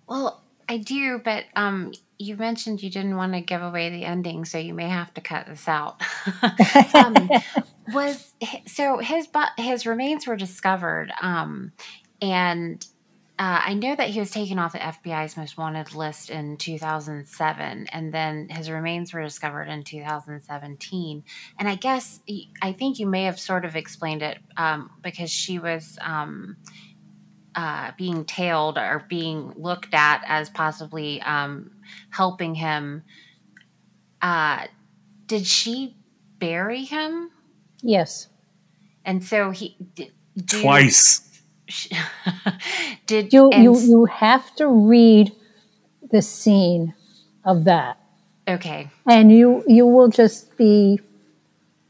Well, I do, but um, you mentioned you didn't want to give away the ending, so you may have to cut this out. um, was so his but his remains were discovered um and uh, I know that he was taken off the FBI's most wanted list in 2007, and then his remains were discovered in 2017. And I guess I think you may have sort of explained it um, because she was um, uh, being tailed or being looked at as possibly um, helping him. Uh, did she bury him? Yes. And so he did, do- Twice. did You you you have to read the scene of that, okay and you you will just be.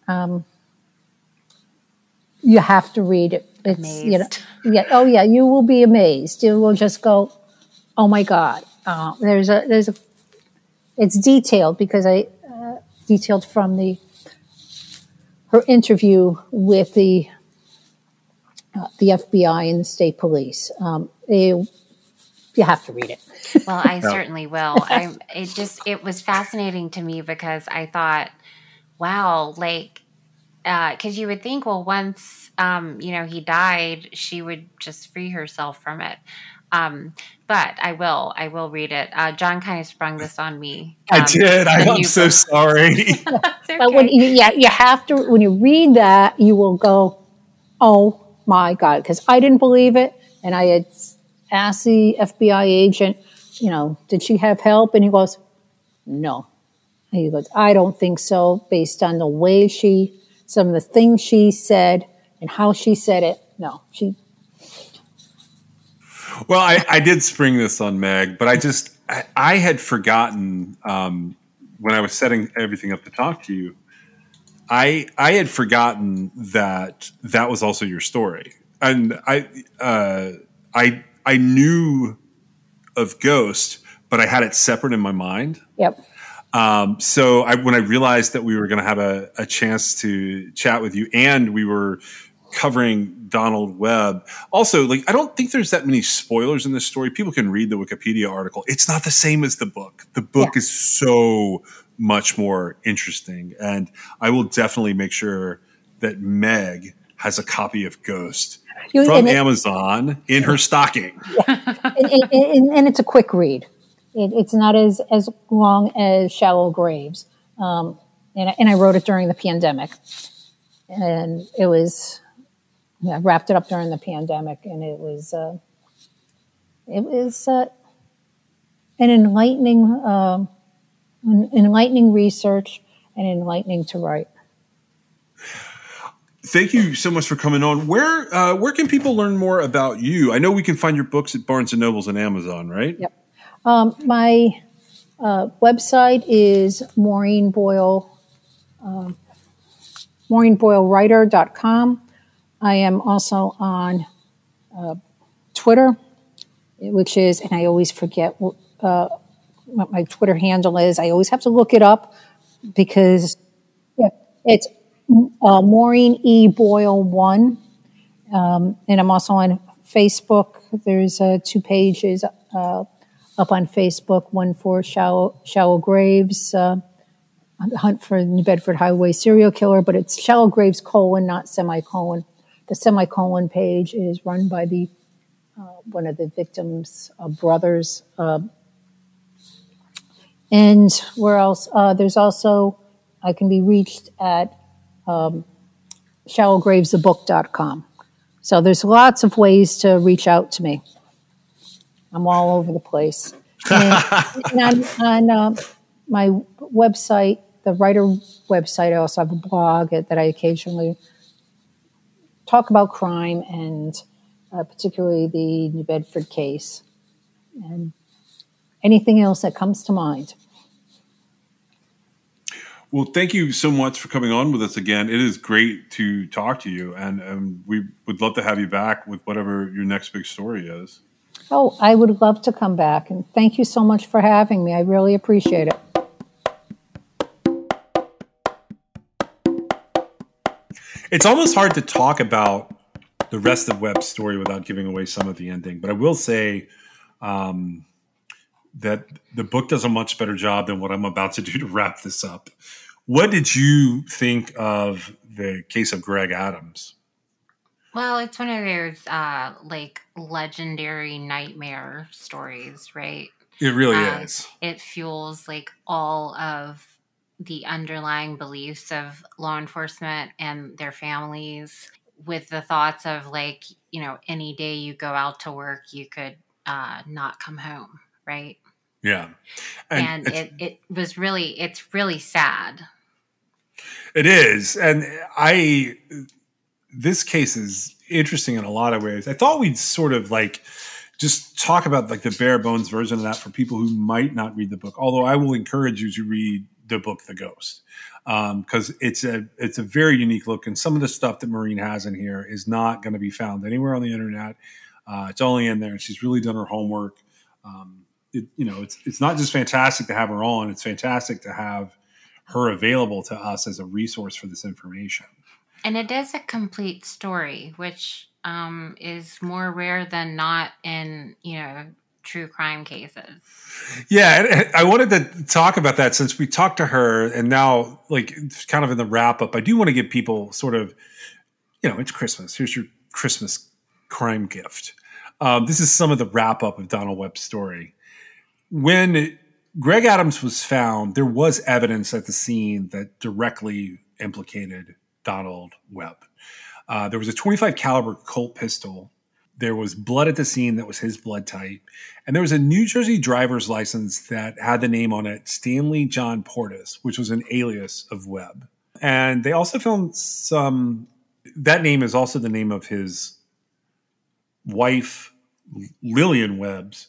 Um, you have to read it. It's you know yeah oh yeah you will be amazed. You will just go, oh my god. Uh, there's a there's a. It's detailed because I uh, detailed from the her interview with the uh, the FBI and the state police. Um, they, you have to read it. Well, I certainly will. I it just it was fascinating to me because I thought, wow, like because you would think, well, once um, you know he died, she would just free herself from it. Um, but I will, I will read it. Uh, John kind of sprung this on me. I um, did. I, I'm so book. sorry. It's But when you, yeah, you have to when you read that, you will go, "Oh my god!" Because I didn't believe it, and I had asked the FBI agent, you know, did she have help? And he goes, "No." And he goes, "I don't think so, based on the way she, some of the things she said, and how she said it. No, she Well, I, I did spring this on Meg, but I just I, I had forgotten um, when I was setting everything up to talk to you. I I had forgotten that that was also your story, and I uh, I I knew of Ghost, but I had it separate in my mind. Yep. Um, so I, when I realized that we were going to have a, a chance to chat with you, and we were covering Donald Webb, also like I don't think there's that many spoilers in this story. People can read the Wikipedia article. It's not the same as the book. The book Yeah. is so much more interesting, and I will definitely make sure that Meg has a copy of Ghost You- from and it- Amazon in her stocking. and, and, and, and it's a quick read. It, it's not as, as long as Shallow Graves. Um, and, I- and I wrote it during the pandemic. And it was, yeah, I wrapped it up during the pandemic. And it was, uh, it was uh, an enlightening, um, an enlightening research and enlightening to write. Thank you so much for coming on. Where uh, where can people learn more about you? I know we can find your books at Barnes and Nobles and Amazon, right? Yep. Um, my uh, website is Maureen Boyle, um, MaureenBoyleWriter.com. I am also on uh, Twitter, which is, and I always forget uh, what my Twitter handle is. I always have to look it up because yeah, it's uh, Maureen E. Boyle 1. Um, and I'm also on Facebook. There's uh, two pages uh, up on Facebook, one for Shallow, Shallow Graves, uh, Hunt for New Bedford Highway Serial Killer, but it's Shallow Graves colon, not semicolon. The semicolon page is run by the uh, one of the victims' uh, brothers. Uh, and where else? Uh, there's also, I can be reached at um, shallowgravesthebook.com. So there's lots of ways to reach out to me. I'm all over the place. And, and on, on uh, my website, the writer website, I also have a blog that I occasionally talk about crime and uh, particularly the New Bedford case and anything else that comes to mind. Well, thank you so much for coming on with us again. It is great to talk to you, and um, we would love to have you back with whatever your next big story is. Oh, I would love to come back. And thank you so much for having me. I really appreciate it. It's almost hard to talk about the rest of Webb's story without giving away some of the ending, but I will say um, that the book does a much better job than what I'm about to do to wrap this up. What did you think of the case of Greg Adams? Well, it's one of those uh, like legendary nightmare stories, right? It really Uh, is. It fuels like all of the underlying beliefs of law enforcement and their families with the thoughts of like, you know, any day you go out to work, you could uh, not come home, right? Yeah. And, it's- it, it was really, it's really sad. It is, and I. This case is interesting in a lot of ways. I thought we'd sort of like just talk about like the bare bones version of that for people who might not read the book. Although I will encourage you to read the book The Ghost because it's a it's a very unique look, and some of the stuff that Maureen has in here is not going to be found anywhere on the internet. Uh, it's only in there, and she's really done her homework. Um, it, you know, it's it's not just fantastic to have her on; it's fantastic to have her available to us as a resource for this information. And it is a complete story, which um, is more rare than not in, you know, true crime cases. Yeah, I wanted to talk about that since we talked to her, and now, like, kind of in the wrap up, I do want to give people sort of, you know, it's Christmas. Here's your Christmas crime gift. Um, this is some of the wrap up of Donald Webb's story. When Greg Adams was found, there was evidence at the scene that directly implicated Donald Webb. Uh, there was a 25 caliber Colt pistol. There was blood at the scene that was his blood type, and there was a New Jersey driver's license that had the name on it Stanley John Portis, which was an alias of Webb. And they also found some. That name is also the name of his wife, Lillian Webb's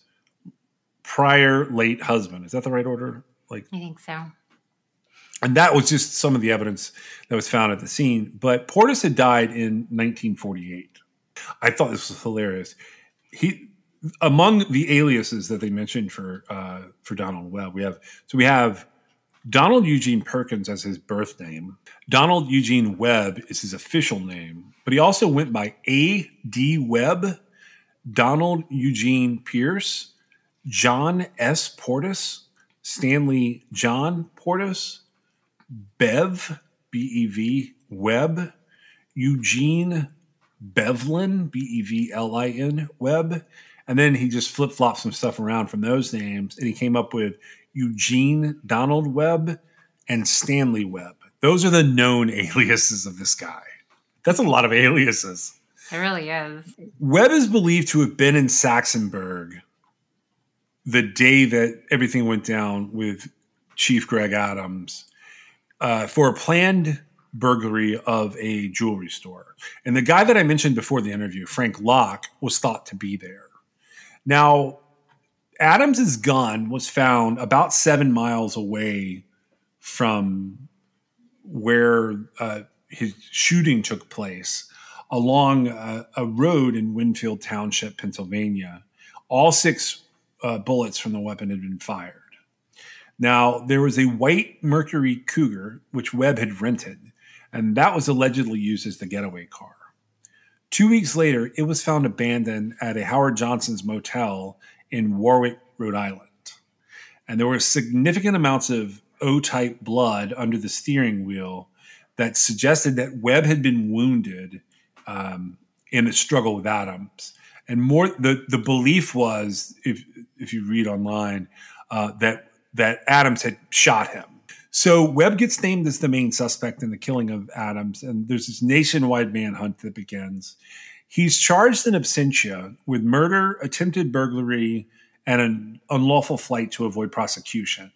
prior late husband. Is that the right order? Like I think so. and that was just some of the evidence that was found at the scene. But Portis had died in 1948. I thought this was hilarious. He among the aliases that they mentioned for uh, for Donald Webb, we have so we have Donald Eugene Perkins as his birth name. Donald Eugene Webb is his official name, but he also went by A. D. Webb, Donald Eugene Pierce, John S. Portis, Stanley John Portis, Bev, B E V, Webb, Eugene Bevlin, B E V L I N, Webb. And then he just flip flopped some stuff around from those names and he came up with Eugene Donald Webb and Stanley Webb. Those are the known aliases of this guy. That's a lot of aliases. It really is. Webb is believed to have been in Saxonburg the day that everything went down with Chief Greg Adams uh, for a planned burglary of a jewelry store. And the guy that I mentioned before the interview, Frank Locke, was thought to be there. Now, Adams's gun was found about seven miles away from where uh, his shooting took place along a, a road in Winfield Township, Pennsylvania. All six uh, bullets from the weapon had been fired. Now, there was a white Mercury Cougar, which Webb had rented, and that was allegedly used as the getaway car. Two weeks later, it was found abandoned at a Howard Johnson's motel in Warwick, Rhode Island. And there were significant amounts of O type blood under the steering wheel that suggested that Webb had been wounded um, in a struggle with Adams. And more, the, the belief was, if if you read online, uh, that that Adams had shot him. So Webb gets named as the main suspect in the killing of Adams, and there's this nationwide manhunt that begins. He's charged in absentia with murder, attempted burglary, and an unlawful flight to avoid prosecution.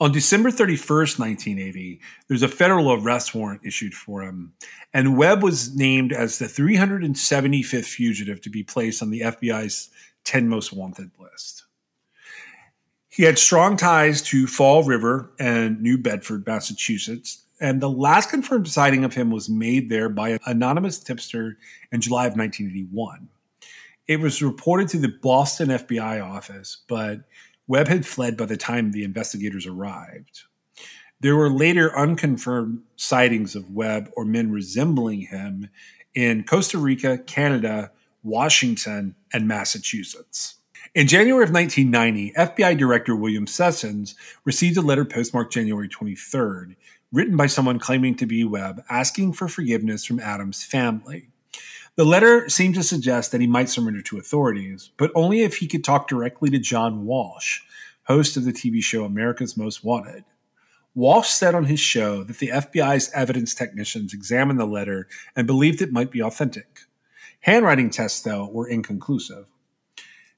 On December 31st, 1980, there's a federal arrest warrant issued for him, and Webb was named as the 375th fugitive to be placed on the FBI's 10 most wanted list. He had strong ties to Fall River and New Bedford, Massachusetts, and the last confirmed sighting of him was made there by an anonymous tipster in July of 1981. It was reported to the Boston FBI office, but Webb had fled by the time the investigators arrived. There were later unconfirmed sightings of Webb or men resembling him in Costa Rica, Canada, Washington, and Massachusetts. In January of 1990, FBI Director William Sessions received a letter postmarked January 23rd, written by someone claiming to be Webb, asking for forgiveness from Adams' family. The letter seemed to suggest that he might surrender to authorities, but only if he could talk directly to John Walsh, host of the TV show America's Most Wanted. Walsh said on his show that the FBI's evidence technicians examined the letter and believed it might be authentic. Handwriting tests, though, were inconclusive.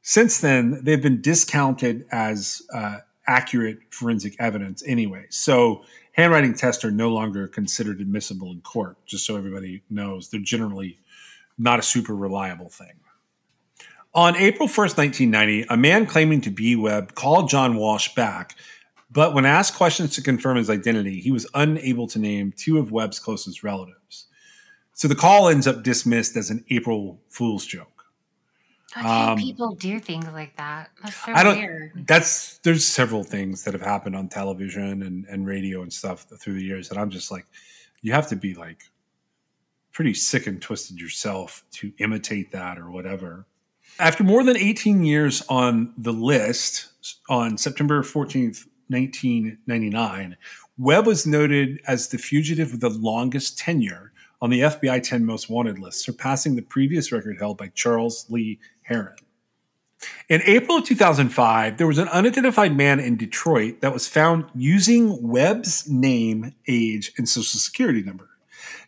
Since then, they've been discounted as uh, accurate forensic evidence anyway. So, handwriting tests are no longer considered admissible in court, just so everybody knows. They're generally not a super reliable thing. On April 1st, 1990, a man claiming to be Webb called John Walsh back, but when asked questions to confirm his identity, he was unable to name two of Webb's closest relatives. So the call ends up dismissed as an April Fool's joke. I can't Um, people do things like that. That's so I don't. weird. That's there's several things that have happened on television and, and radio and stuff through the years, and I'm just like, you have to be like pretty sick and twisted yourself to imitate that or whatever. After more than 18 years on the list, on September 14th, 1999, Webb was noted as the fugitive with the longest tenure on the FBI 10 Most Wanted list, surpassing the previous record held by Charles Lee Herron. In April of 2005, there was an unidentified man in Detroit that was found using Webb's name, age, and social security number.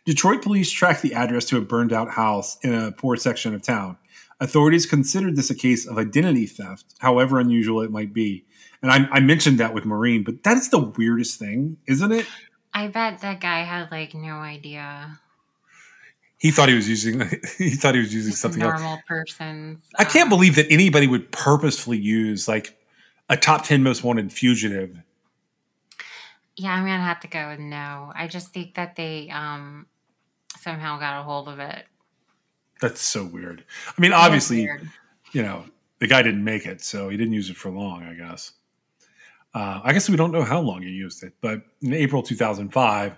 Detroit police tracked the address to a burned out house in a poor section of town. Authorities considered this a case of identity theft, however unusual it might be. And I, I mentioned that with Maureen, but that is the weirdest thing, isn't it? I bet that guy had like no idea. He thought he was using he thought he was using something else. normal person's. I can't um, believe that anybody would purposefully use like a top 10 most wanted fugitive. Yeah, I'm gonna have to go with no. I just think that they um somehow got a hold of it. That's so weird. I mean, obviously, you know, the guy didn't make it, so he didn't use it for long, I guess. Uh, I guess we don't know how long he used it, but in April 2005,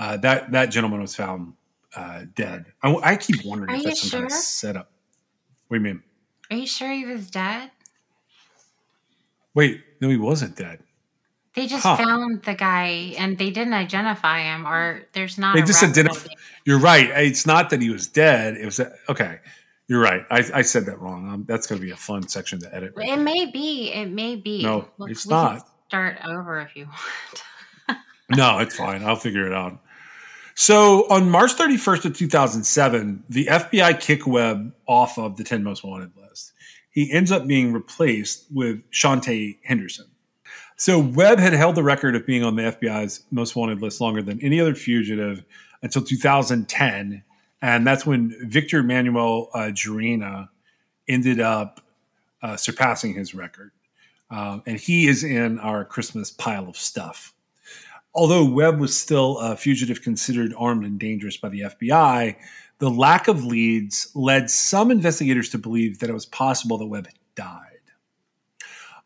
uh, that that gentleman was found uh, dead. I, I keep wondering Are if that's some kind of setup. What do you mean? Are you sure he was dead? Wait, no, he wasn't dead. They just Huh. found the guy and they didn't identify him, or there's not. They just record identif- You're right. It's not that he was dead. It was okay. You're right. I, I said that wrong. Um, that's going to be a fun section to edit. right It may be. It may be. No, Look, it's not. Start over if you want. No, it's fine. I'll figure it out. So on March 31st of 2007, the FBI kicked Webb off of the 10 most wanted list. He ends up being replaced with Shauntay Henderson. So Webb had held the record of being on the FBI's most wanted list longer than any other fugitive until 2010. And that's when Victor Manuel uh, ended up uh, surpassing his record. Um, and he is in our Christmas pile of stuff although Webb was still a fugitive considered armed and dangerous by the FBI, the lack of leads led some investigators to believe that it was possible that Webb died.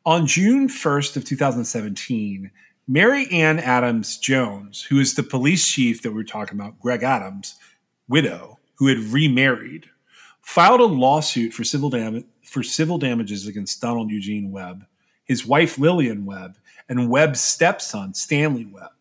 On June 1st of 2017, Mary Ann Adams Jones, who is the police chief that we were talking about, Greg Adams' widow, who had remarried, filed a lawsuit for civil dam- for civil damages against Donald Eugene Webb, his wife Lillian Webb, and Webb's stepson Stanley Webb.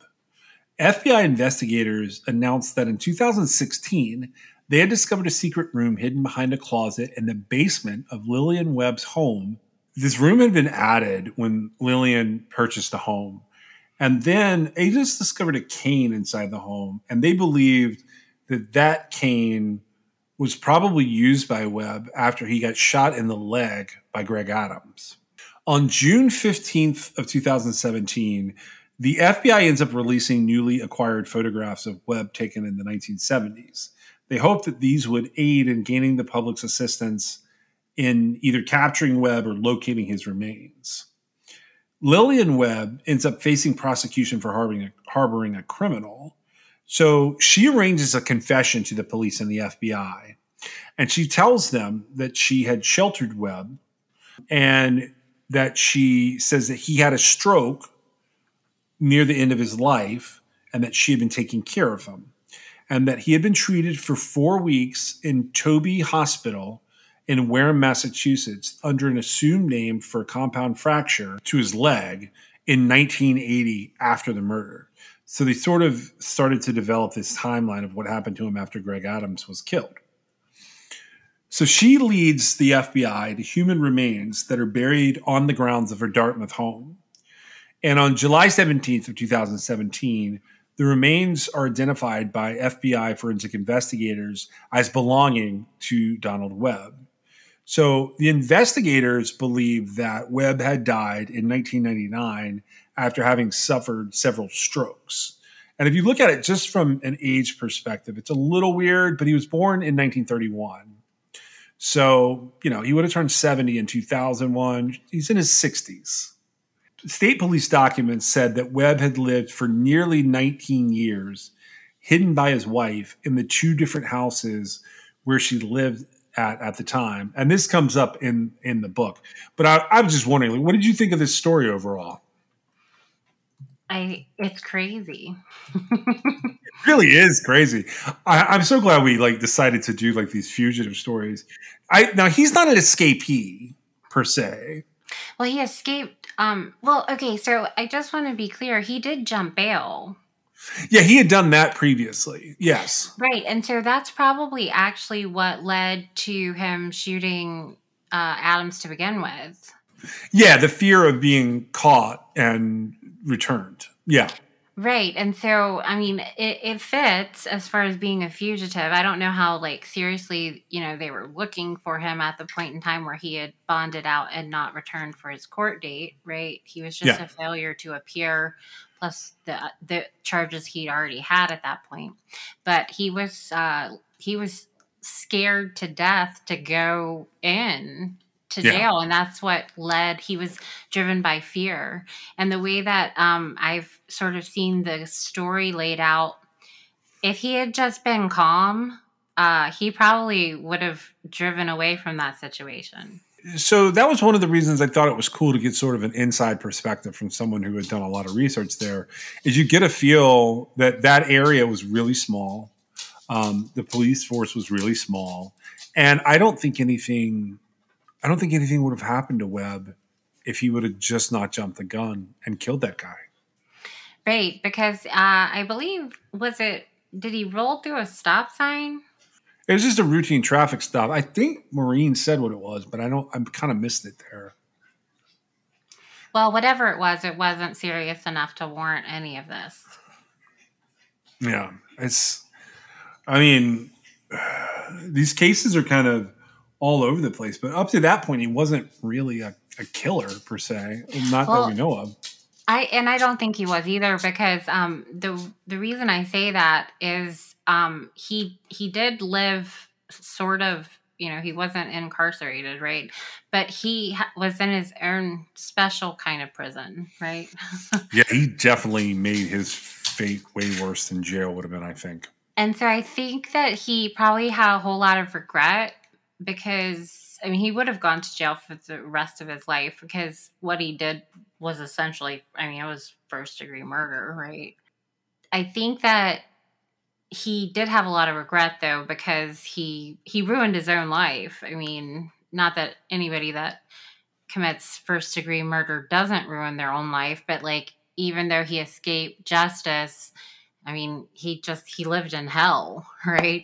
FBI investigators announced that in 2016, they had discovered a secret room hidden behind a closet in the basement of Lillian Webb's home. This room had been added when Lillian purchased the home. And then agents discovered a cane inside the home, and they believed that that cane was probably used by Webb after he got shot in the leg by Greg Adams. On June 15th of 2017, the FBI ends up releasing newly acquired photographs of Webb taken in the 1970s. They hope that these would aid in gaining the public's assistance in either capturing Webb or locating his remains. Lillian Webb ends up facing prosecution for harboring a, harboring a criminal. So she arranges a confession to the police and the FBI. And she tells them that she had sheltered Webb and that she says that he had a stroke near the end of his life and that she had been taking care of him and that he had been treated for four weeks in Tobey Hospital in Wareham, Massachusetts, under an assumed name for a compound fracture to his leg in 1980 after the murder. So they sort of started to develop this timeline of what happened to him after Greg Adams was killed. So she leads the FBI to human remains that are buried on the grounds of her Dartmouth home. And on July 17th of 2017, the remains are identified by FBI forensic investigators as belonging to Donald Webb. So the investigators believe that Webb had died in 1999 after having suffered several strokes. And if you look at it just from an age perspective, it's a little weird, but he was born in 1931. So, you know, he would have turned 70 in 2001. He's in his 60s. State police documents said that Webb had lived for nearly 19 years, hidden by his wife in the two different houses where she lived at at the time. And this comes up in in the book. But I, I was just wondering, what did you think of this story overall? I it's crazy. really is crazy. I, I'm so glad we like decided to do like these fugitive stories. I now he's not an escapee per se. Well, he escaped. Um. Well, okay. So I just want to be clear. He did jump bail. Yeah, he had done that previously. Yes. Right, and so that's probably actually what led to him shooting uh, Adams to begin with. Yeah, the fear of being caught and returned. Yeah. Right. And so, I mean, it, it fits as far as being a fugitive. I don't know how, like, seriously, you know, they were looking for him at the point in time where he had bonded out and not returned for his court date, right? He was just Yeah. a failure to appear, plus the the charges he'd already had at that point. But he was uh, he was scared to death to go in to Yeah. jail and that's what led he was driven by fear and the way that um, i've sort of seen the story laid out if he had just been calm uh, he probably would have driven away from that situation So that was one of the reasons I thought it was cool to get sort of an inside perspective from someone who had done a lot of research there. Is you get a feel that that area was really small. Um, the police force was really small, and I don't think anything. I don't think anything would have happened to Webb if he would have just not jumped the gun and killed that guy. right because uh, i believe was it did he roll through a stop sign It was just a routine traffic stop. I think Maureen said what it was, but I don't. I kind of missed it there. well whatever it was it wasn't serious enough to warrant any of this Yeah, it's. I mean, these cases are kind of all over the place, but up to that point, he wasn't really a, a killer per se. Not Well, that we know of. I and I don't think he was either because um the the reason I say that is um he he did live sort of you know he wasn't incarcerated right but he ha- was in his own special kind of prison right Yeah, he definitely made his fate way worse than jail would have been. I think. and so I think that he probably had a whole lot of regret because I mean he would have gone to jail for the rest of his life because what he did was essentially I mean it was first degree murder, right? I think that he did have a lot of regret though because he he ruined his own life. I mean, not that anybody that commits first degree murder doesn't ruin their own life, but like even though he escaped justice, I mean, he just he lived in hell, right?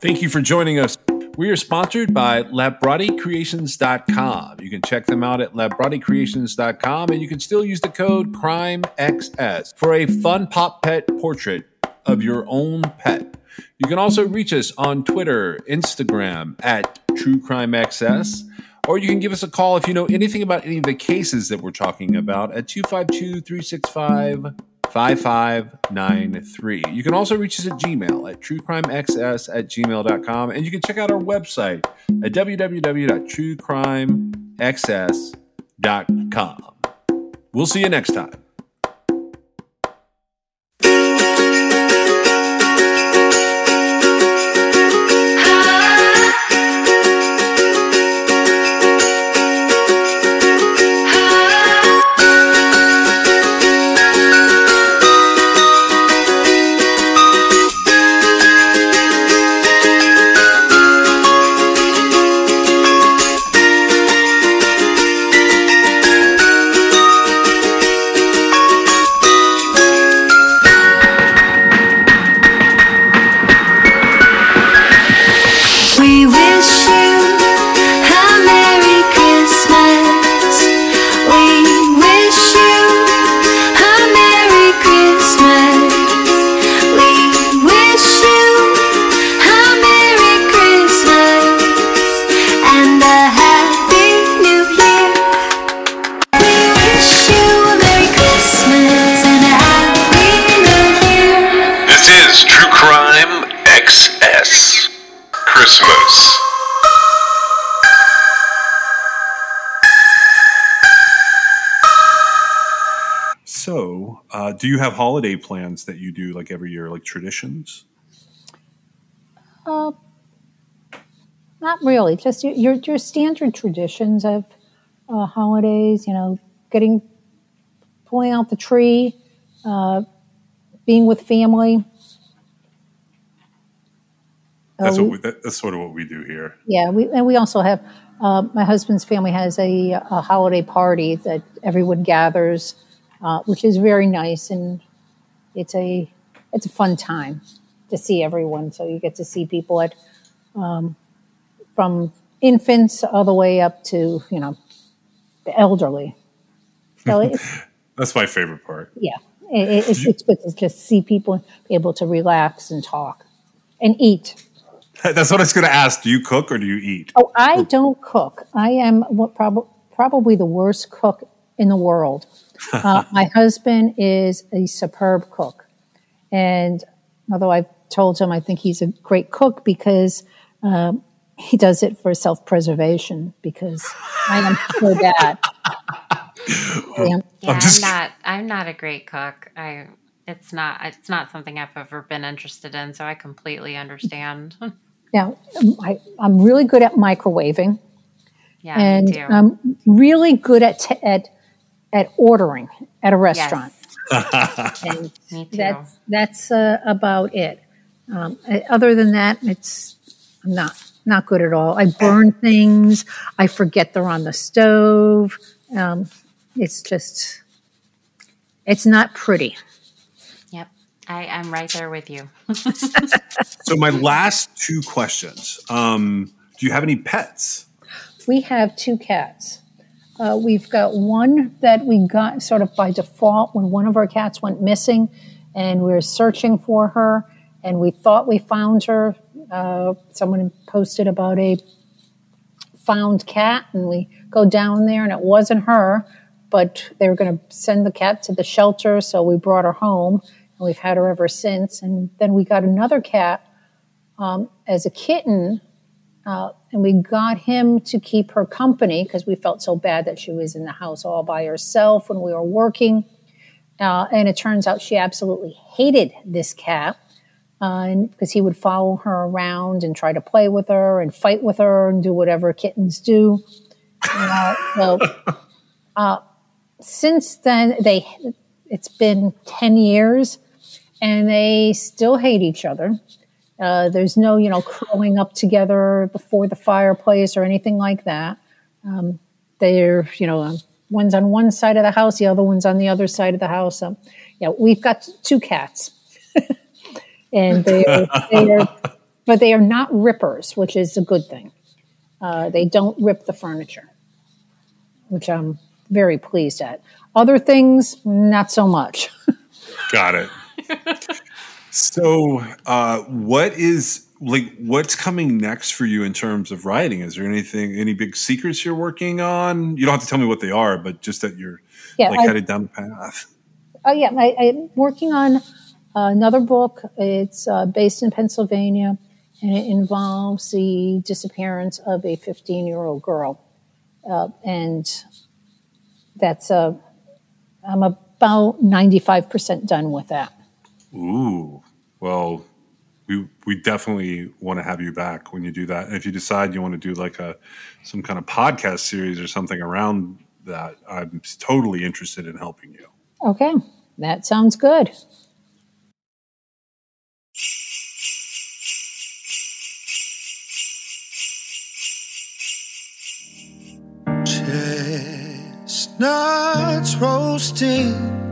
Thank you for joining us. We are sponsored by LabRottiCreations.com. You can check them out at LabRottiCreations.com and you can still use the code CRIMEXS for a fun pop pet portrait of your own pet. You can also reach us on Twitter, Instagram at TrueCrimeXS, or you can give us a call if you know anything about any of the cases that we're talking about at 252 365 5593. You can also reach us at Gmail at truecrimexs at gmail.com. And you can check out our website at www.truecrimexs.com. We'll see you next time. Have holiday plans that you do like every year, like traditions? Uh, not really. Just your your, standard traditions of uh, holidays. You know, getting pulling out the tree, uh, being with family. Uh, That's we- what we, that, that's sort of what we do here. yeah, we and we also have uh, my husband's family has a, a holiday party that everyone gathers, uh, which is very nice and it's a it's a fun time to see everyone. So you get to see people at um, from infants all the way up to you know the elderly. So That's my favorite part. yeah, it, it- it's, it's good to just see people be able to relax and talk and eat. That's what I was going to ask. Do you cook or do you eat? Oh, I don't cook. I am what prob- probably the worst cook in the world. Uh, my husband is a superb cook, and although I've told him I think he's a great cook because um, he does it for self-preservation because I am so bad. Am- Yeah, I'm not. I'm not a great cook. I. It's not. It's not something I've ever been interested in. So I completely understand. Now, I, I'm really good at microwaving. yeah, and me too. I'm really good at t- at at ordering at a restaurant. and me too. that's that's uh, about it. Um, uh, other than that, it's not not good at all. I burn things. I forget they're on the stove. Um, it's just it's not pretty. yep. I, I'm right there with you. So, my last two questions. Um, do you have any pets? We have two cats. Uh, we've got one that we got sort of by default when one of our cats went missing, and we were searching for her, and we thought we found her. Uh, someone posted about a found cat, and we go down there, and it wasn't her, but they were going to send the cat to the shelter, so we brought her home, and we've had her ever since. And then we got another cat um, as a kitten uh, and we got him to keep her company because we felt so bad that she was in the house all by herself when we were working. Uh, and it turns out she absolutely hated this cat because he would follow her around and try to play with her and fight with her and do whatever kittens do. Uh, so uh, since then, they it's been ten years, and they still hate each other. Uh, there's no, you know, curling up together before the fireplace or anything like that. Um, they're, you know, one's on one side of the house, the other one's on the other side of the house. Um, yeah, we've got two cats, and they are, they are, but they are not rippers, which is a good thing. Uh, they don't rip the furniture, which I'm very pleased at. Other things, not so much. Got it. So, uh, what is like what's coming next for you in terms of writing? Is there anything, any big secrets you're working on? You don't have to tell me what they are, but just that you're Yeah, like I- headed down the path. Oh yeah, I, I'm working on another book. It's uh, based in Pennsylvania, and it involves the disappearance of a 15 year old girl, uh, and that's uh, I'm about 95 percent done with that. Ooh, well, we we definitely want to have you back when you do that. And if you decide you want to do like a some kind of podcast series or something around that, I'm totally interested in helping you. Okay, that sounds good. Chestnuts roasting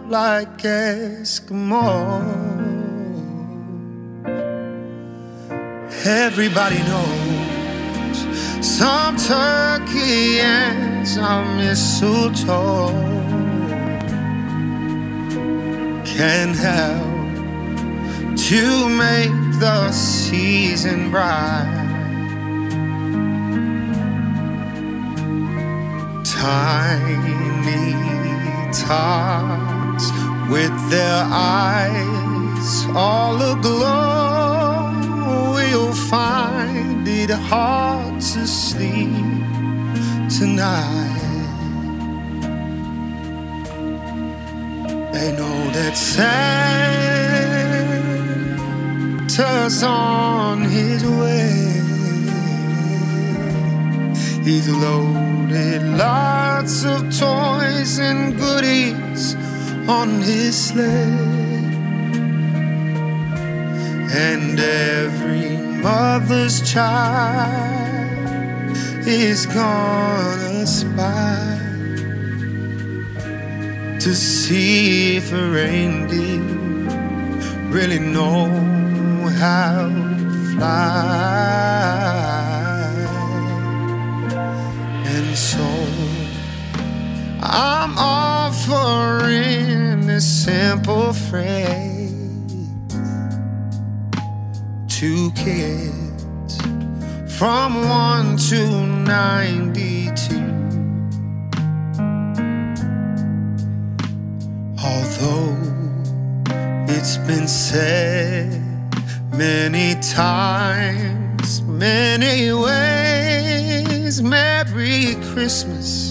like Eskimos. Everybody knows some turkey and some mistletoe can help to make the season bright. Tiny tots with their eyes all aglow We'll find it hard to sleep tonight. They know that Santa's on his way. He's loaded lots of toys and goodies on his sleigh. And every mother's child is gonna spy to see if a reindeer really know how to fly. And so I'm offering simple phrase Two kids from 1 to 92. Although it's been said many times, many ways, Merry Christmas